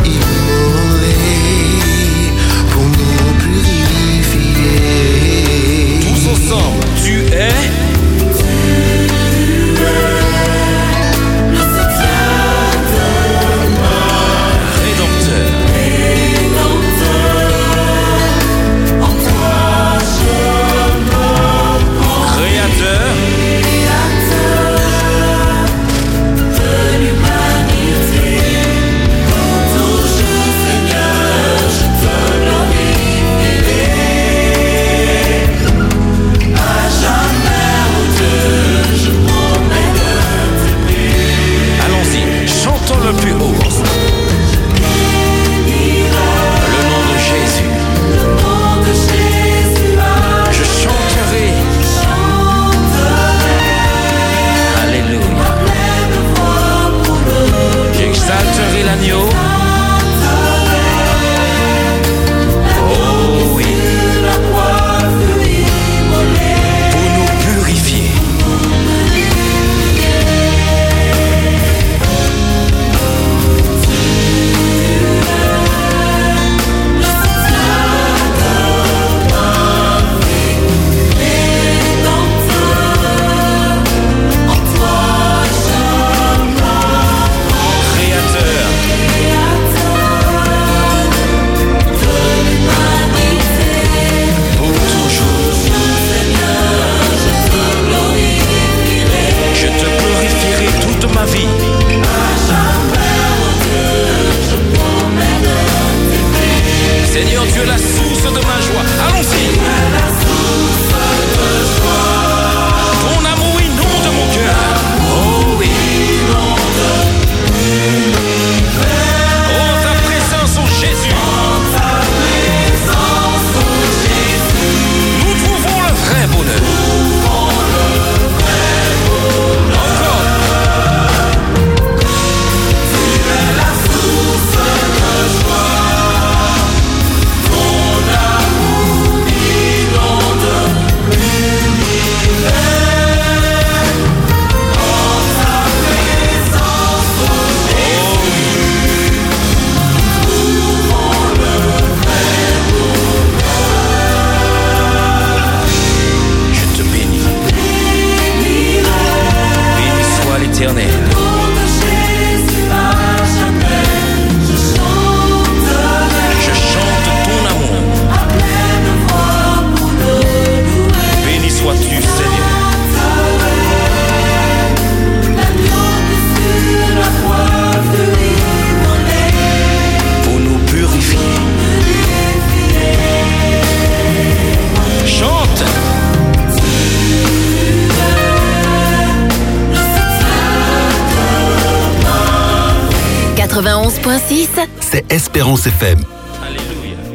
Espérance FM.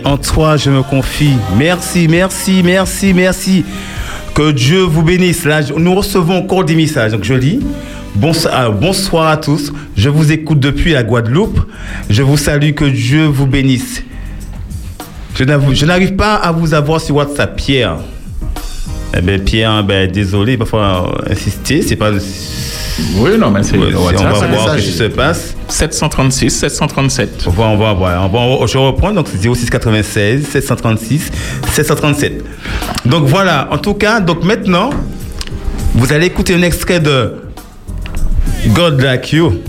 En toi, je me confie. Merci, merci, merci, merci. Que Dieu vous bénisse. Là, nous recevons encore des messages. Donc, je lis. Bonsoir, bonsoir à tous. Je vous écoute depuis la Guadeloupe. Je vous salue. Que Dieu vous bénisse. Je n'arrive pas à vous avoir sur WhatsApp, Pierre. Eh bien, Pierre, ben, désolé, il va falloir insister. C'est pas. Oui, non, mais c'est on WhatsApp. va voir ce qui se passe. 736, 737. On va, on va, voir. On va, on va- je reprends, donc c'est 0696 736 737. Donc voilà, en tout cas, donc maintenant, vous allez écouter un extrait de God like you.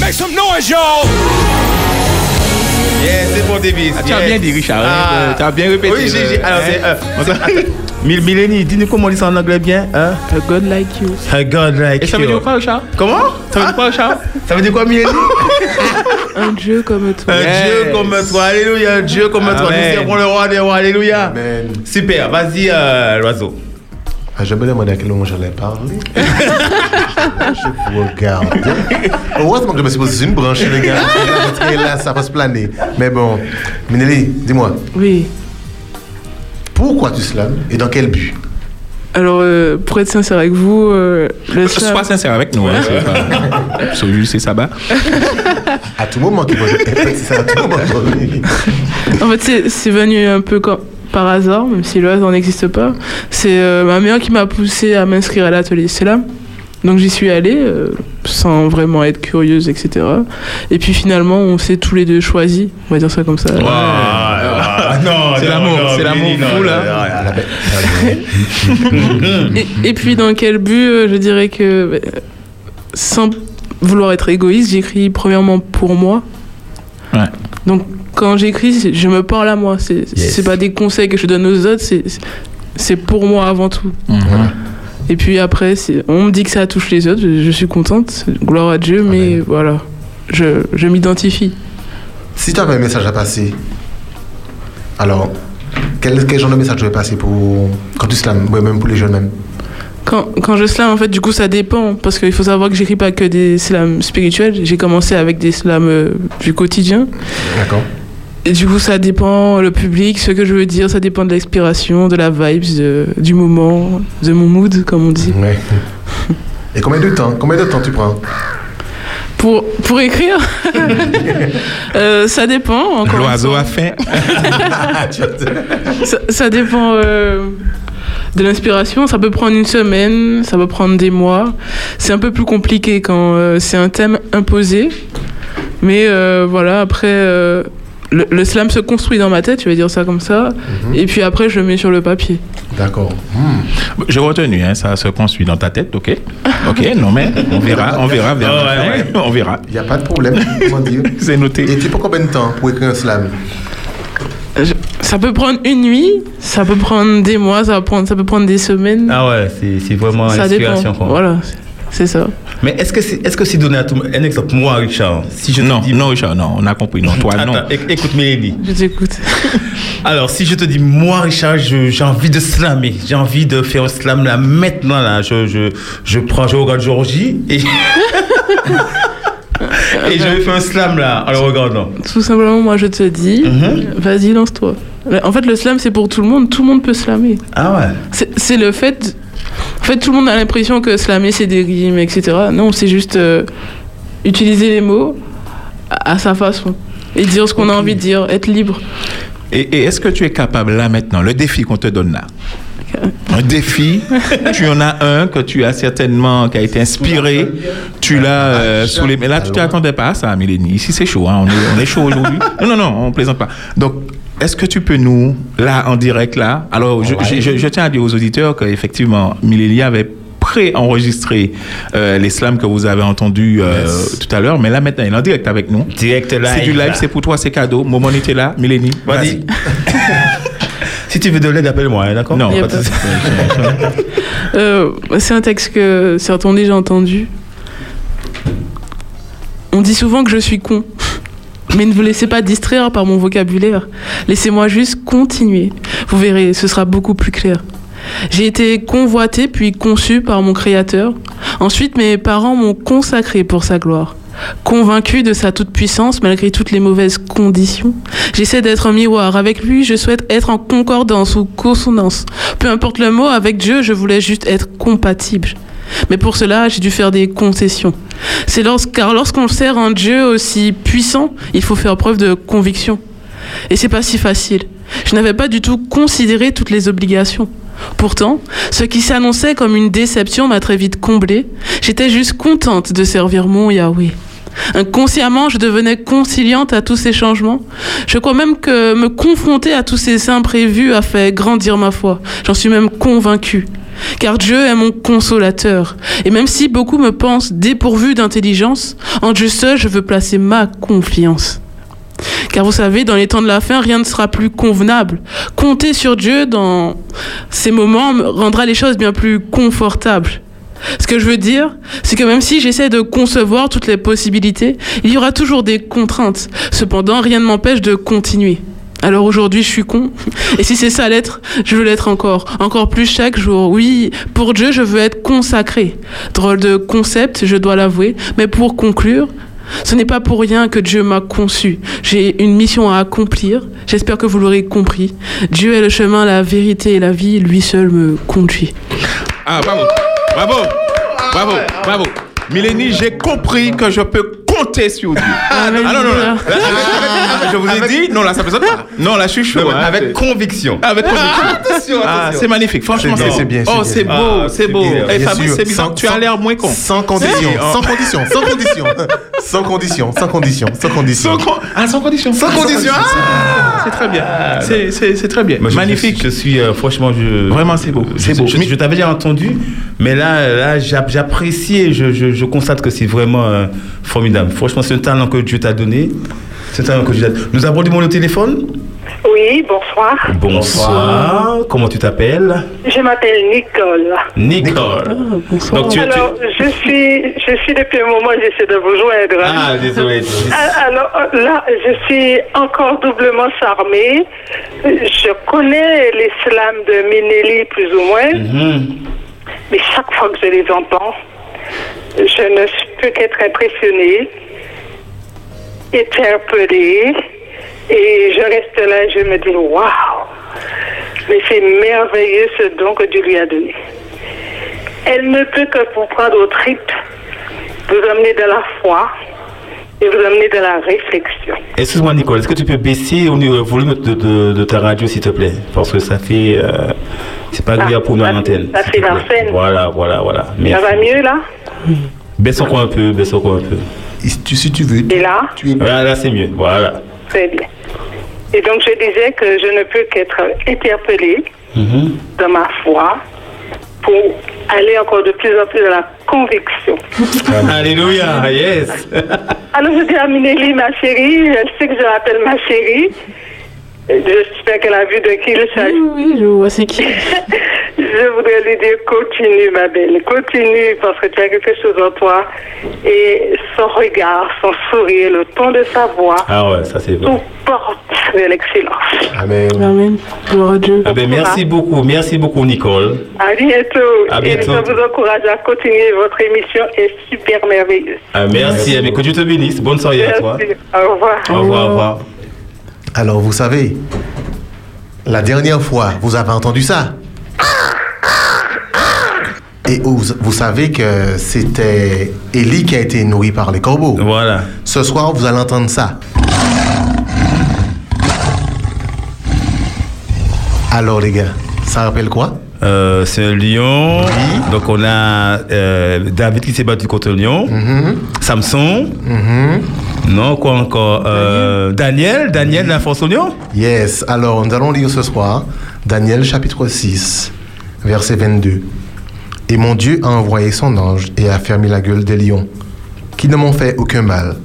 Make some noise, y'all. Yeah, c'est bon, Davis. Ah, tu as bien dit, Richard, hein, tu as bien répété, Oui, j'ai, j'ai- alors, c'est, hein. euh, attends. Mil- Mileni, dis-nous comment on dit ça en anglais bien. Hein? A God like you. A God like Et ça veut you. dire quoi, Richard? Comment? Ça veut dire quoi, Richard? Ça veut dire quoi, Mileni Un Dieu comme toi. Un Dieu comme toi, alléluia, un Dieu comme toi. Amen. Nous servons le roi des rois, alléluia. Super, vas-y, euh, l'oiseau. Ah, je me demandais à quel moment j'allais parler. je vous regarde. Heureusement que je me suis posé une branche, les gars. Et là, ça va se planer. Mais bon, Minelli, dis-moi, Oui. pourquoi tu slams et dans quel but? Alors, euh, pour être sincère avec vous, euh, le slam- Sois sincère avec nous. Hein, c'est pas... C'est Sabat. À tout moment qu'il va c'est à tout moment. En fait, c'est venu un peu comme par hasard, même si le hasard n'existe pas. C'est euh, ma mère qui m'a poussé à m'inscrire à l'atelier Selam. Donc j'y suis allée euh, sans vraiment être curieuse, etc. Et puis finalement, on s'est tous les deux choisis, on va dire ça comme ça. Ah, non, C'est l'amour, c'est l'amour fou, là. Et, et puis dans quel but euh, Je dirais que sans vouloir être égoïste, j'écris premièrement pour moi. Ouais. Donc quand j'écris, je me parle à moi. C'est c'est pas des conseils que je donne aux autres, c'est pour moi avant tout. Et puis après, on me dit que ça touche les autres, je, je suis contente, gloire à Dieu, mais voilà, je, je m'identifie. Si tu avais un message à passer, alors, quel, quel genre de message tu veux passer pour quand tu slams, ouais, même pour les jeunes même? Quand, quand je slam, en fait, du coup, ça dépend. Parce qu'il faut savoir que j'écris pas que des slams spirituels. J'ai commencé avec des slams euh, du quotidien. D'accord. Et du coup, ça dépend le public, ce que je veux dire, ça dépend de l'expiration, de la vibes, de- du moment, de mon mood, comme on dit. Ouais. Et combien de temps Combien de temps tu prends? Pour, pour écrire, euh, ça dépend. L'oiseau a faim. ça, ça dépend euh, de l'inspiration. Ça peut prendre une semaine, ça peut prendre des mois. C'est un peu plus compliqué quand euh, c'est un thème imposé. Mais euh, voilà, après, euh, le, le slam se construit dans ma tête, je vais dire ça comme ça. Et puis après, je le mets sur le papier. D'accord. J'ai retenu, hein, ça se construit dans ta tête, ok? Ok, non mais on verra, on verra, vers ouais, on verra. Il n'y a pas de problème, comment dire. C'est noté. Et tu prends combien de temps pour écrire un slam? Ça peut prendre une nuit, ça peut prendre des mois, ça, va prendre, ça peut prendre des semaines. Ah ouais, c'est, vraiment ça l'inspiration. dépend. quoi. Voilà, c'est ça. Mais est-ce que c'est, donné à tout le monde? Un exemple, moi, Richard, si je te Non, dis... non, Richard, non, on a compris. Non, toi, non. Attends, éc- écoute, Mélanie. Je t'écoute. Alors, si je te dis, moi, Richard, j'ai envie de slammer, j'ai envie de faire un slam là, maintenant, là, je, je, je prends, je regarde Georgie et. et je vais faire un slam là, en le regardant. Tout simplement, moi, je te dis, vas-y, lance-toi. En fait, le slam, c'est pour tout le monde. Tout le monde peut slammer. Ah ouais C'est c'est le fait. En fait, tout le monde a l'impression que slammer, c'est des rimes, etc. Non, c'est juste euh, utiliser les mots à, à sa façon. Et dire ce qu'on a envie de dire, être libre. Et, et est-ce que tu es capable là maintenant, le défi qu'on te donne là un défi, tu en as un que tu as certainement, qui a été inspiré, tu l'as euh, sous les... Mais là, tu t'attendais pas à ça, Mélanie. Ici, c'est chaud, hein. on, est, on est chaud aujourd'hui. Non, non, non, on plaisante pas. Donc, est-ce que tu peux nous, là, en direct, là, alors, je, je- je- je tiens à dire aux auditeurs qu'effectivement, Mélanie avait pré-enregistré euh, les slams que vous avez entendus euh, tout à l'heure, mais là maintenant il est en direct avec nous. Direct live. C'est du live, c'est pour toi, c'est cadeau. Moment était là, Mélanie. Vas-y. si tu veux de l'aide, appelle-moi, hein, d'accord Non, pas. Euh, c'est un texte que certains ont déjà entendu. On dit souvent que je suis con. Mais ne vous laissez pas distraire par mon vocabulaire. Laissez-moi juste continuer. Vous verrez, ce sera beaucoup plus clair. J'ai été convoité puis conçu par mon Créateur. Ensuite, mes parents m'ont consacré pour sa gloire. Convaincu de sa toute-puissance malgré toutes les mauvaises conditions, j'essaie d'être un miroir. Avec lui, je souhaite être en concordance ou consonance. Peu importe le mot, avec Dieu, je voulais juste être compatible. Mais pour cela, j'ai dû faire des concessions. Car lorsqu'on sert un Dieu aussi puissant, il faut faire preuve de conviction. Et c'est pas si facile. Je n'avais pas du tout considéré toutes les obligations. Pourtant, ce qui s'annonçait comme une déception m'a très vite comblée. J'étais juste contente de servir mon Yahweh. Inconsciemment, je devenais conciliante à tous ces changements. Je crois même que me confronter à tous ces imprévus a fait grandir ma foi. J'en suis même convaincue. Car Dieu est mon consolateur. Et même si beaucoup me pensent dépourvu d'intelligence, en Dieu seul, je veux placer ma confiance. Car vous savez, dans les temps de la fin, rien ne sera plus convenable. Compter sur Dieu dans ces moments me rendra les choses bien plus confortables. Ce que je veux dire, c'est que même si j'essaie de concevoir toutes les possibilités, il y aura toujours des contraintes. Cependant, rien ne m'empêche de continuer. Alors aujourd'hui, je suis con. Et si c'est ça l'être, je veux l'être encore. Encore plus chaque jour. Oui, pour Dieu, je veux être consacré. Drôle de concept, je dois l'avouer. Mais pour conclure, ce n'est pas pour rien que Dieu m'a conçu. J'ai une mission à accomplir. J'espère que vous l'aurez compris. Dieu est le chemin, la vérité et la vie. Lui seul me conduit. Ah, bravo. Bravo. Bravo. Bravo. Milénie, j'ai compris que je peux compter sur Dieu. Ah, non, non, non. Là, avec- avec- je vous ai dit, non, là, ça ne pas. Non, là, je suis chaud. Non, mais hein. avec conviction. Avec conviction. Ah, attention, Ah, attention. c'est magnifique. Franchement, C'est bien, c'est bien, c'est Oh, bien. c'est beau, Ah, c'est c'est beau. bien. Eh, Bien Fabrice, sûr, c'est bizarre. sans- Tu as sans- l'air moins con. Sans condition, Si, sans condition, sans condition, sans condition, sans condition, sans condition. Sans con- Ah, sans condition. Sans condition. Ah, c'est très bien. C'est- C'est c'est très bien. Moi, je- Magnifique. Je, je suis euh, franchement, je. Vraiment, c'est beau. C'est Je, beau. je- je t'avais déjà entendu, mais là, là, j'app- j'apprécie et je, je, je constate que c'est vraiment euh, formidable. Franchement, c'est un talent que Dieu t'a donné. C'est un talent que Dieu t'a donné. Nous avons du monde au téléphone. Oui, bonsoir. Bonsoir. Comment tu t'appelles Je m'appelle Nicole. Nicole. Donc tu, tu- Alors, je suis, je suis depuis un moment, j'essaie de vous joindre. Ah, désolé. Ah, Alors euh, là, je suis encore doublement charmée. Je connais les slams de Minelli plus ou moins, Mhm. mais chaque fois que je les entends, je ne peux qu'être impressionnée, interpellée, et je reste là et je me dis waouh, mais c'est merveilleux ce don que Dieu lui a donné. Elle ne peut que vous prendre au trip, vous amener de la foi et vous amener de la réflexion. Excuse-moi, Nicole, est-ce que tu peux baisser au niveau- le volume de, de- de ta radio, s'il te plaît? Parce que ça fait. euh, c'est pas agréable pour nous à l'antenne. ça fait l'arsène. Voilà, voilà, voilà. Ça va mieux là? Baisse encore un peu, baisse encore un peu. Si tu veux. Et là? Voilà, là, c'est mieux. Voilà. Très bien. Et donc je disais que je ne peux qu'être interpellée Mhm. dans ma foi pour aller encore de plus en plus dans la conviction. Alléluia, yes. Alors je dis à Minelli, ma chérie, elle sait que je l'appelle ma chérie. J'espère qu'elle a vu de qui il s'agit. Oui, je vois c'est qui. Je voudrais lui dire continue, ma belle, continue parce que tu as quelque chose en toi. Et son regard, son sourire, le ton de sa voix, Ah ouais, ça c'est vrai. tout porte de l'excellence. Amen. Amen. Gloire à Dieu. Ah ben, merci beaucoup, merci beaucoup, Nicole. À bientôt. À bientôt. Et je vous encourage à continuer. Votre émission est super merveilleuse. Ah, merci, mais que Dieu te bénisse. Bonne soirée à toi. Merci. Au revoir. Au revoir, au revoir. Alors, vous savez, la dernière fois, vous avez entendu ça? Et vous, vous savez que c'était Élie qui a été nourri par les corbeaux. Voilà. Ce soir, vous allez entendre ça. Alors, les gars, ça rappelle quoi? Euh, c'est un lion. Donc on a euh, David qui s'est battu contre un lion. Samson. Non, quoi encore Euh, Daniel. Daniel, la force au lion. Yes, alors nous allons lire ce soir Daniel chapitre 6, verset 22. Et mon Dieu a envoyé son ange et a fermé la gueule des lions, qui ne m'ont fait aucun mal,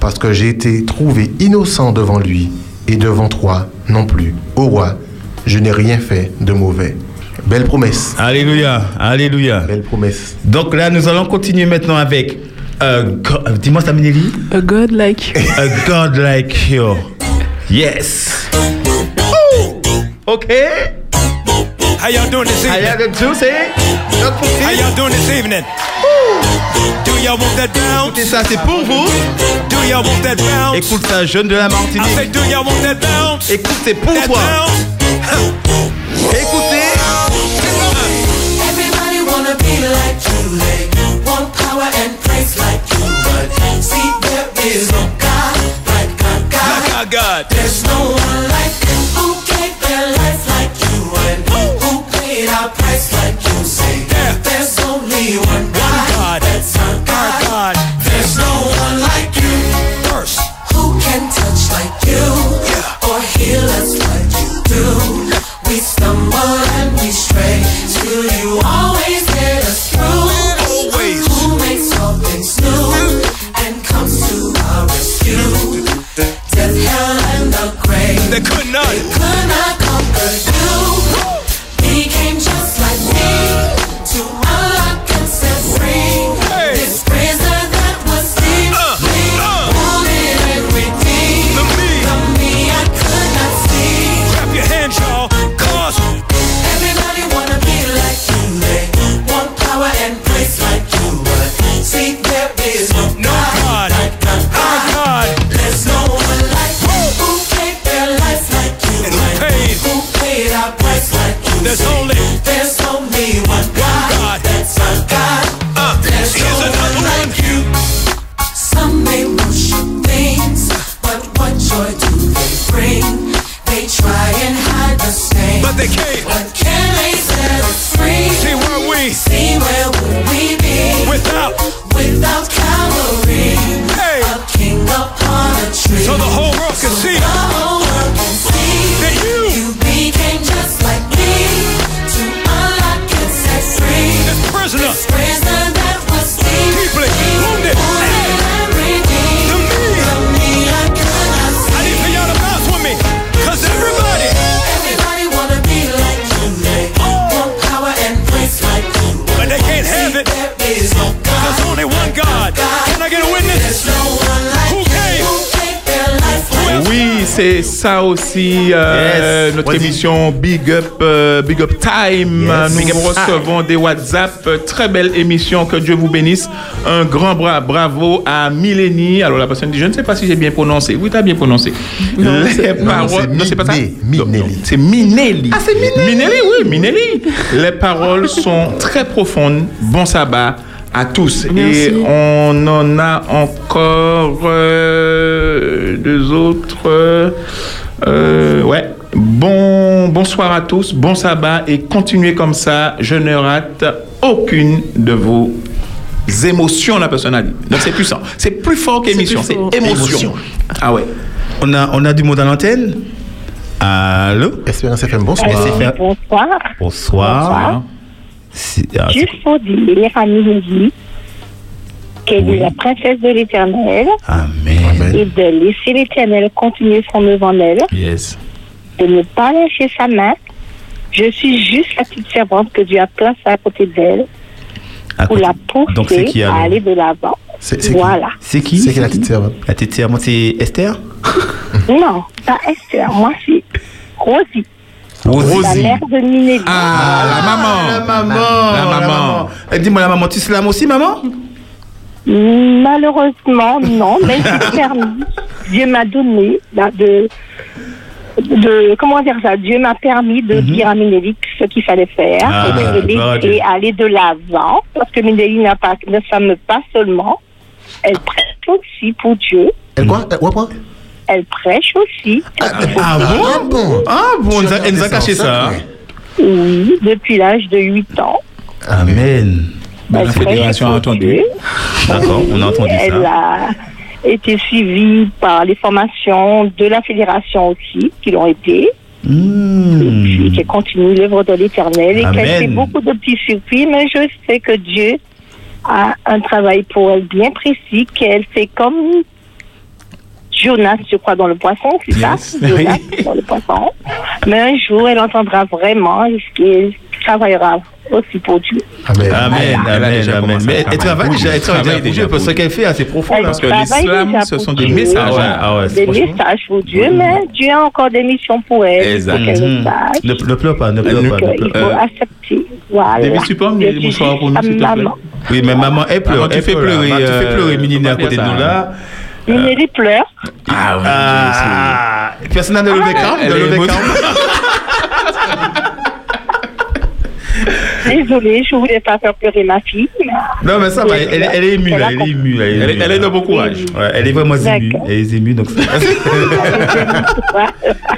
parce que j'ai été trouvé innocent devant lui et devant toi non plus. Ô roi, je n'ai rien fait de mauvais. Belle promesse. Alléluia, alléluia. Belle promesse. Donc là, nous allons continuer maintenant avec Dis-moi ça, Minelli. A God like you. A God like you. Yes. Okay. How y'all doing this How evening? y'all doing, say? How y'all doing this evening? Do y'all want that bounce? Écoutez ça, c'est pour vous. Do y'all want that bounce? Écoute ça, jeune de la I say, Martinique. do y'all want that bounce? Écoute, c'est pour That toi. bounce? Écoutez. Everybody wanna be like you, they want power and ça aussi euh, Yes. notre émission Big Up euh, Big Up Time. Yes. Nous Big recevons des WhatsApp. Euh, Très belle émission. Que Dieu vous bénisse. Un grand bras, bravo à Mileni. Alors la personne dit, je ne sais pas si j'ai bien prononcé. Oui, tu as bien prononcé. Les paroles. Non, c'est pas ça. Minelli. C'est Minelli. Ah, c'est Minelli. Minelli, oui, Minelli. Les paroles sont très profondes. Bon sabbat à tous. Merci. Et on en a encore euh, deux autres. euh, euh, ouais. Bon, bonsoir à tous, bon sabbat et continuez comme ça. Je ne rate aucune de vos émotions, la personne a dit. Donc c'est puissant. C'est plus fort qu'émission. C'est émotion. Émotion. Ah ouais. On a, on a du monde à l'antenne. Allô? Espérance FM, bonsoir. SFR. Bonsoir. Bonsoir. C'est- ah, Juste pour dire à Mélodie qu'elle est la princesse de l'éternel Amen. et de laisser l'éternel continuer son œuvre en elle, Yes. de ne pas lâcher sa main. Je suis juste la petite servante que Dieu a placée à côté d'elle pour la pousser qui à aller de l'avant. C'est c'est qui? Voilà. C'est qui? C'est qui la petite servante? La petite servante, c'est Esther? Non, pas Esther. Moi, c'est Rosie, la mère de Minélie. Ah, la maman. La maman. La maman. Dis-moi, la maman, tu slams aussi, maman? Malheureusement, non, mais j'ai permis. Dieu m'a donné là, de, de. Comment dire ça? Dieu m'a permis de dire à Minélie ce qu'il fallait faire Mhm. Ah, et à Dieu. laisser aller de l'avant. Parce que Minélie n'a pas, ne s'aime pas seulement, elle prêche aussi pour Dieu. Elle quoi quoi? Elle prêche aussi. Ah bon? Bon? Ah bon, elle nous a- elle nous a caché ça. hein? Oui, depuis l'âge de 8 ans. Amen. Ben, Elle la fédération a entendu. D'accord, on a entendu Elle ça. a été suivie par les formations de la fédération aussi, qui l'ont été. Hmm. Puis qu'elle continue l'œuvre de l'éternel et qu'elle fait beaucoup de petits circuits, mais je sais que Dieu a un travail pour elle bien précis, qu'elle fait comme Jonas, je crois, dans le poisson, c'est Yes. ça Jonas dans le poisson. Mais un jour, elle entendra vraiment et elle travaillera aussi pour Dieu. Amen. Amen, amen, amen. Mais elle travaille déjà, elle travaille déjà pour déjà Dieu, parce ce qu'elle fait, c'est profond. Parce que l'islam, ce sont des messages. Ah ouais, ah ouais, Des messages pour Dieu, mais Dieu a encore des missions pour elle. Il Exact. qu'elle sache. Ne, ne pleure pas, ne pleure pas. pleure faut Euh, accepter. Voilà. David, tu peux emmener les pour nous, s'il te plaît maman. Oui, mais maman, elle pleure. Elle fais pleure, pleurer. Tu fais euh, pleurer Minini à côté de nous ça là. Minélie pleure. Ah oui, Ah, personne n'a de lever calme, Elle de est lever émo- calme. Désolée, je voulais pas faire pleurer ma fille. Non, mais ça va, elle, elle est émue là, elle est émue là. Elle est- elle est de bon courage. Ouais, elle est vraiment émue. Elle est émue, donc ça.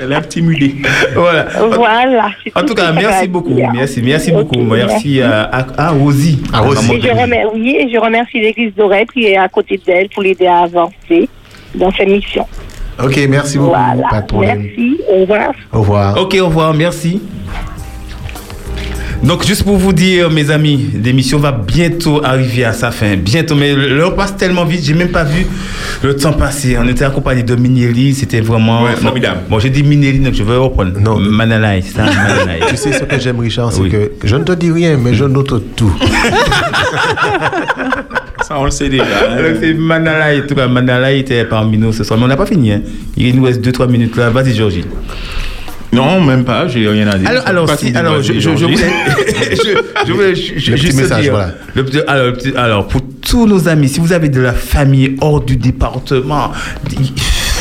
Elle est intimidée. Voilà. Voilà. c'est En tout cas, merci beaucoup. dire. Merci, merci beaucoup. Merci à, à, à Rosie. À Rosie. Et je remercie, oui, et je remercie l'église d'Orel qui est à côté d'elle pour l'aider à avancer dans ses missions. Ok, merci beaucoup. Voilà. Pas de problème. Merci. Au revoir. Au revoir. Ok, au revoir, merci. Donc, juste pour vous dire, mes amis, l'émission va bientôt arriver à sa fin. Bientôt, mais l'heure passe tellement vite, j'ai même pas vu le temps passer. On était accompagné de Minelli, c'était vraiment. Ouais, formidable. Bon, j'ai dit Minelli, donc je vais reprendre. Non. Manalai, c'est ça, Manalai. Tu sais ce que j'aime, Richard, c'est Oui. que je ne te dis rien, mais je note tout. Ça, on le sait déjà. hein. C'est Manalai, en tout cas, Manalai était parmi nous ce soir. Mais on n'a pas fini, hein. Il nous reste 2-3 minutes là. Vas-y, Georgie. Non, même pas, j'ai rien à dire. Alors, alors, si, alors, je, je, je voulais, je, juste message, dire, voilà. le petit- alors, le petit- alors, pour tous nos amis, si vous avez de la famille hors du département,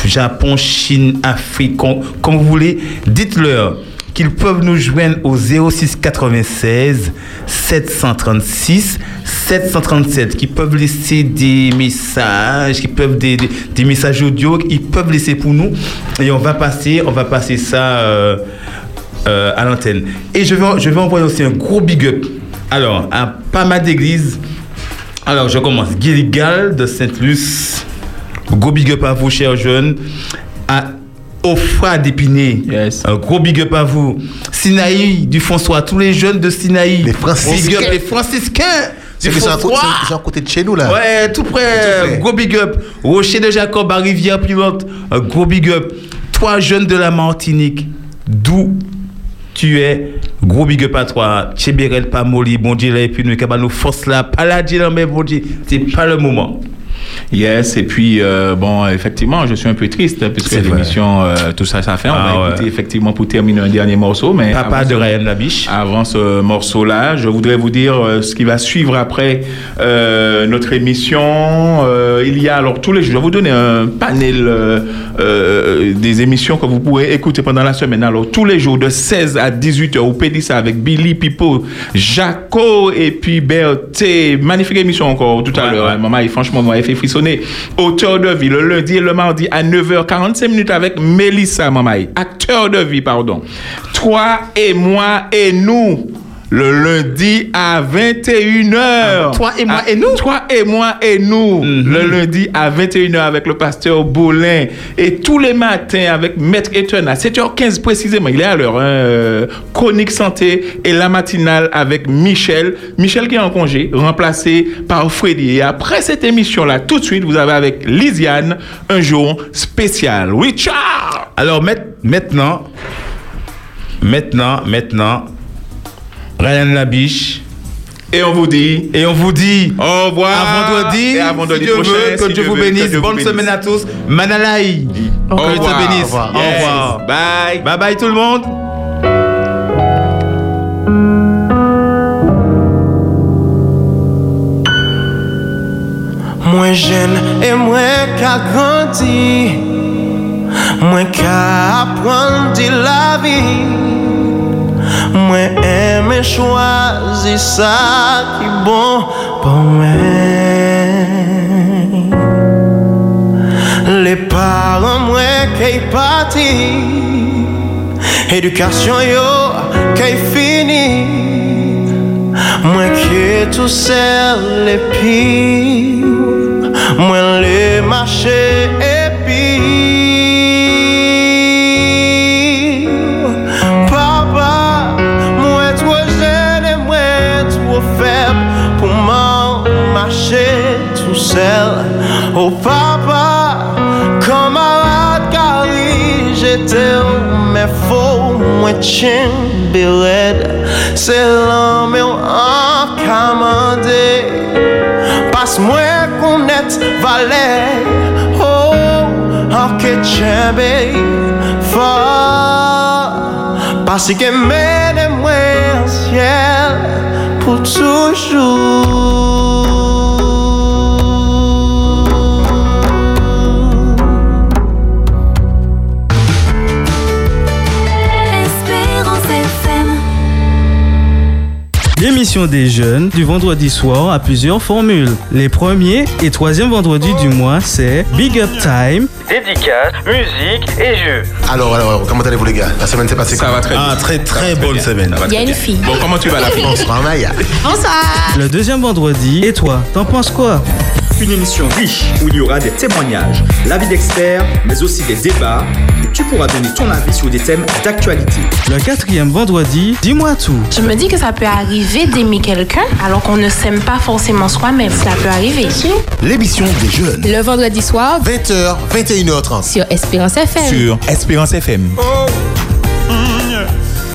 Japon, Chine, Afrique, com- comme vous voulez, dites-leur qu'ils peuvent nous joindre au 06 96 736 737, qui peuvent laisser des messages, qui peuvent des, des, messages audio, ils peuvent laisser pour nous, et on va passer, on va passer ça. euh, euh, à l'antenne. Et je vais, je vais envoyer aussi un gros big up. Alors, à pas mal d'églises. Alors, je commence. Gilgal de Sainte-Luce. Gros big up à vous, chers jeunes. Ofra d'Épinay. Un gros big up à vous. Sinaï du François. Tous les jeunes de Sinaï. Les franciscains. Big up, les franciscains. C'est à côté- de chez nous, là. Ouais, tout près. Tout près. Gros big up. Rocher de Jacob à Rivière Pilote. Un gros big up. Toi, jeunes de la Martinique, d'où tu es, gros big up à toi. Tchébérel Pamoli, bon Dieu, là, et puis nous, nous force là. Pas la dire, mais bon Dieu, c'est pas le moment. Yes, et puis, euh, bon, effectivement, je suis un peu triste, hein, puisque l'émission, euh, tout ça, ça fait. On Ah va ouais. écouter, effectivement, pour terminer un dernier morceau. Mais Papa avant de ce- Ryan Labiche. Avant ce morceau-là, je voudrais vous dire euh, ce qui va suivre après euh, notre émission. Il y a alors tous les jours, je vais vous donner un panel des émissions que vous pourrez écouter pendant la semaine. Alors, tous les jours de 16 à 18 heures, vous pouvez dire ça avec Billy, Pipo, Jaco et puis Berthé. Magnifique émission encore tout à l'heure. hein. Maman, franchement, moi, il fait Auteur de vie, le lundi et le mardi à 9h45 minutes avec Mélissa, maman. Acteur de vie, pardon. Toi et moi et nous. Le lundi à 21h. Toi et moi et nous? Ah, Toi et moi et nous. Le lundi à 21h avec le pasteur Bolin. Et tous les matins avec Maître Eton à 7h15 précisément. Il est à l'heure. hein, Chronique santé et la matinale avec Michel. Michel qui est en congé, remplacé par Freddy. Et après cette émission-là, tout de suite, vous avez avec Lisiane un jour spécial. Richard! Alors maintenant, maintenant, maintenant, Ryan Labiche. Et on vous dit. Et on vous dit. Au revoir. À vendredi. Et à vendredi si Dieu prochain, veut, que si Dieu vous veut, que bénisse. Dieu vous Bonne bénisse. semaine à tous. Manalaï. Au Que Dieu te revoir. bénisse. Au revoir. Au Yes. revoir. Bye. Bye bye tout le monde. Mwen jen e mwen ka grandi Mwen ka apran di la vi Mwen eme chwazi sa ki bon pou mwen. Le paran mwen kay pati Edukasyon yo kay fini. Mwen ke tou sel epi Mwen le mache epi fo mwen chen bered Se lan mè an kamande Pas mwen konet vale. Oh, an ke chen be fa Pasi ke mene mwen an siel Pou toujou. L'émission des jeunes du vendredi soir a plusieurs formules. Les premiers et troisième vendredis du mois, c'est Big Up Time. Dédicace, musique et jeux. Alors, alors, comment allez-vous les gars? La semaine s'est passée Ça va très Ah, très très bonne semaine. bien. Ça va très bien. Bon, comment tu vas la fille? Bonsoir Maya. Le deuxième vendredi. Et toi, t'en penses quoi? Une émission riche où il y aura des témoignages, l'avis d'experts, mais aussi des débats. Et tu pourras donner ton avis sur des thèmes d'actualité. Le quatrième vendredi, dis-moi tout. Je me dis que ça peut arriver d'aimer quelqu'un alors qu'on ne s'aime pas forcément soi-même. Ça peut arriver. L'émission des jeunes. Le vendredi soir, 20h, 21h30. sur Espérance FM. Sur Espérance FM. Oh,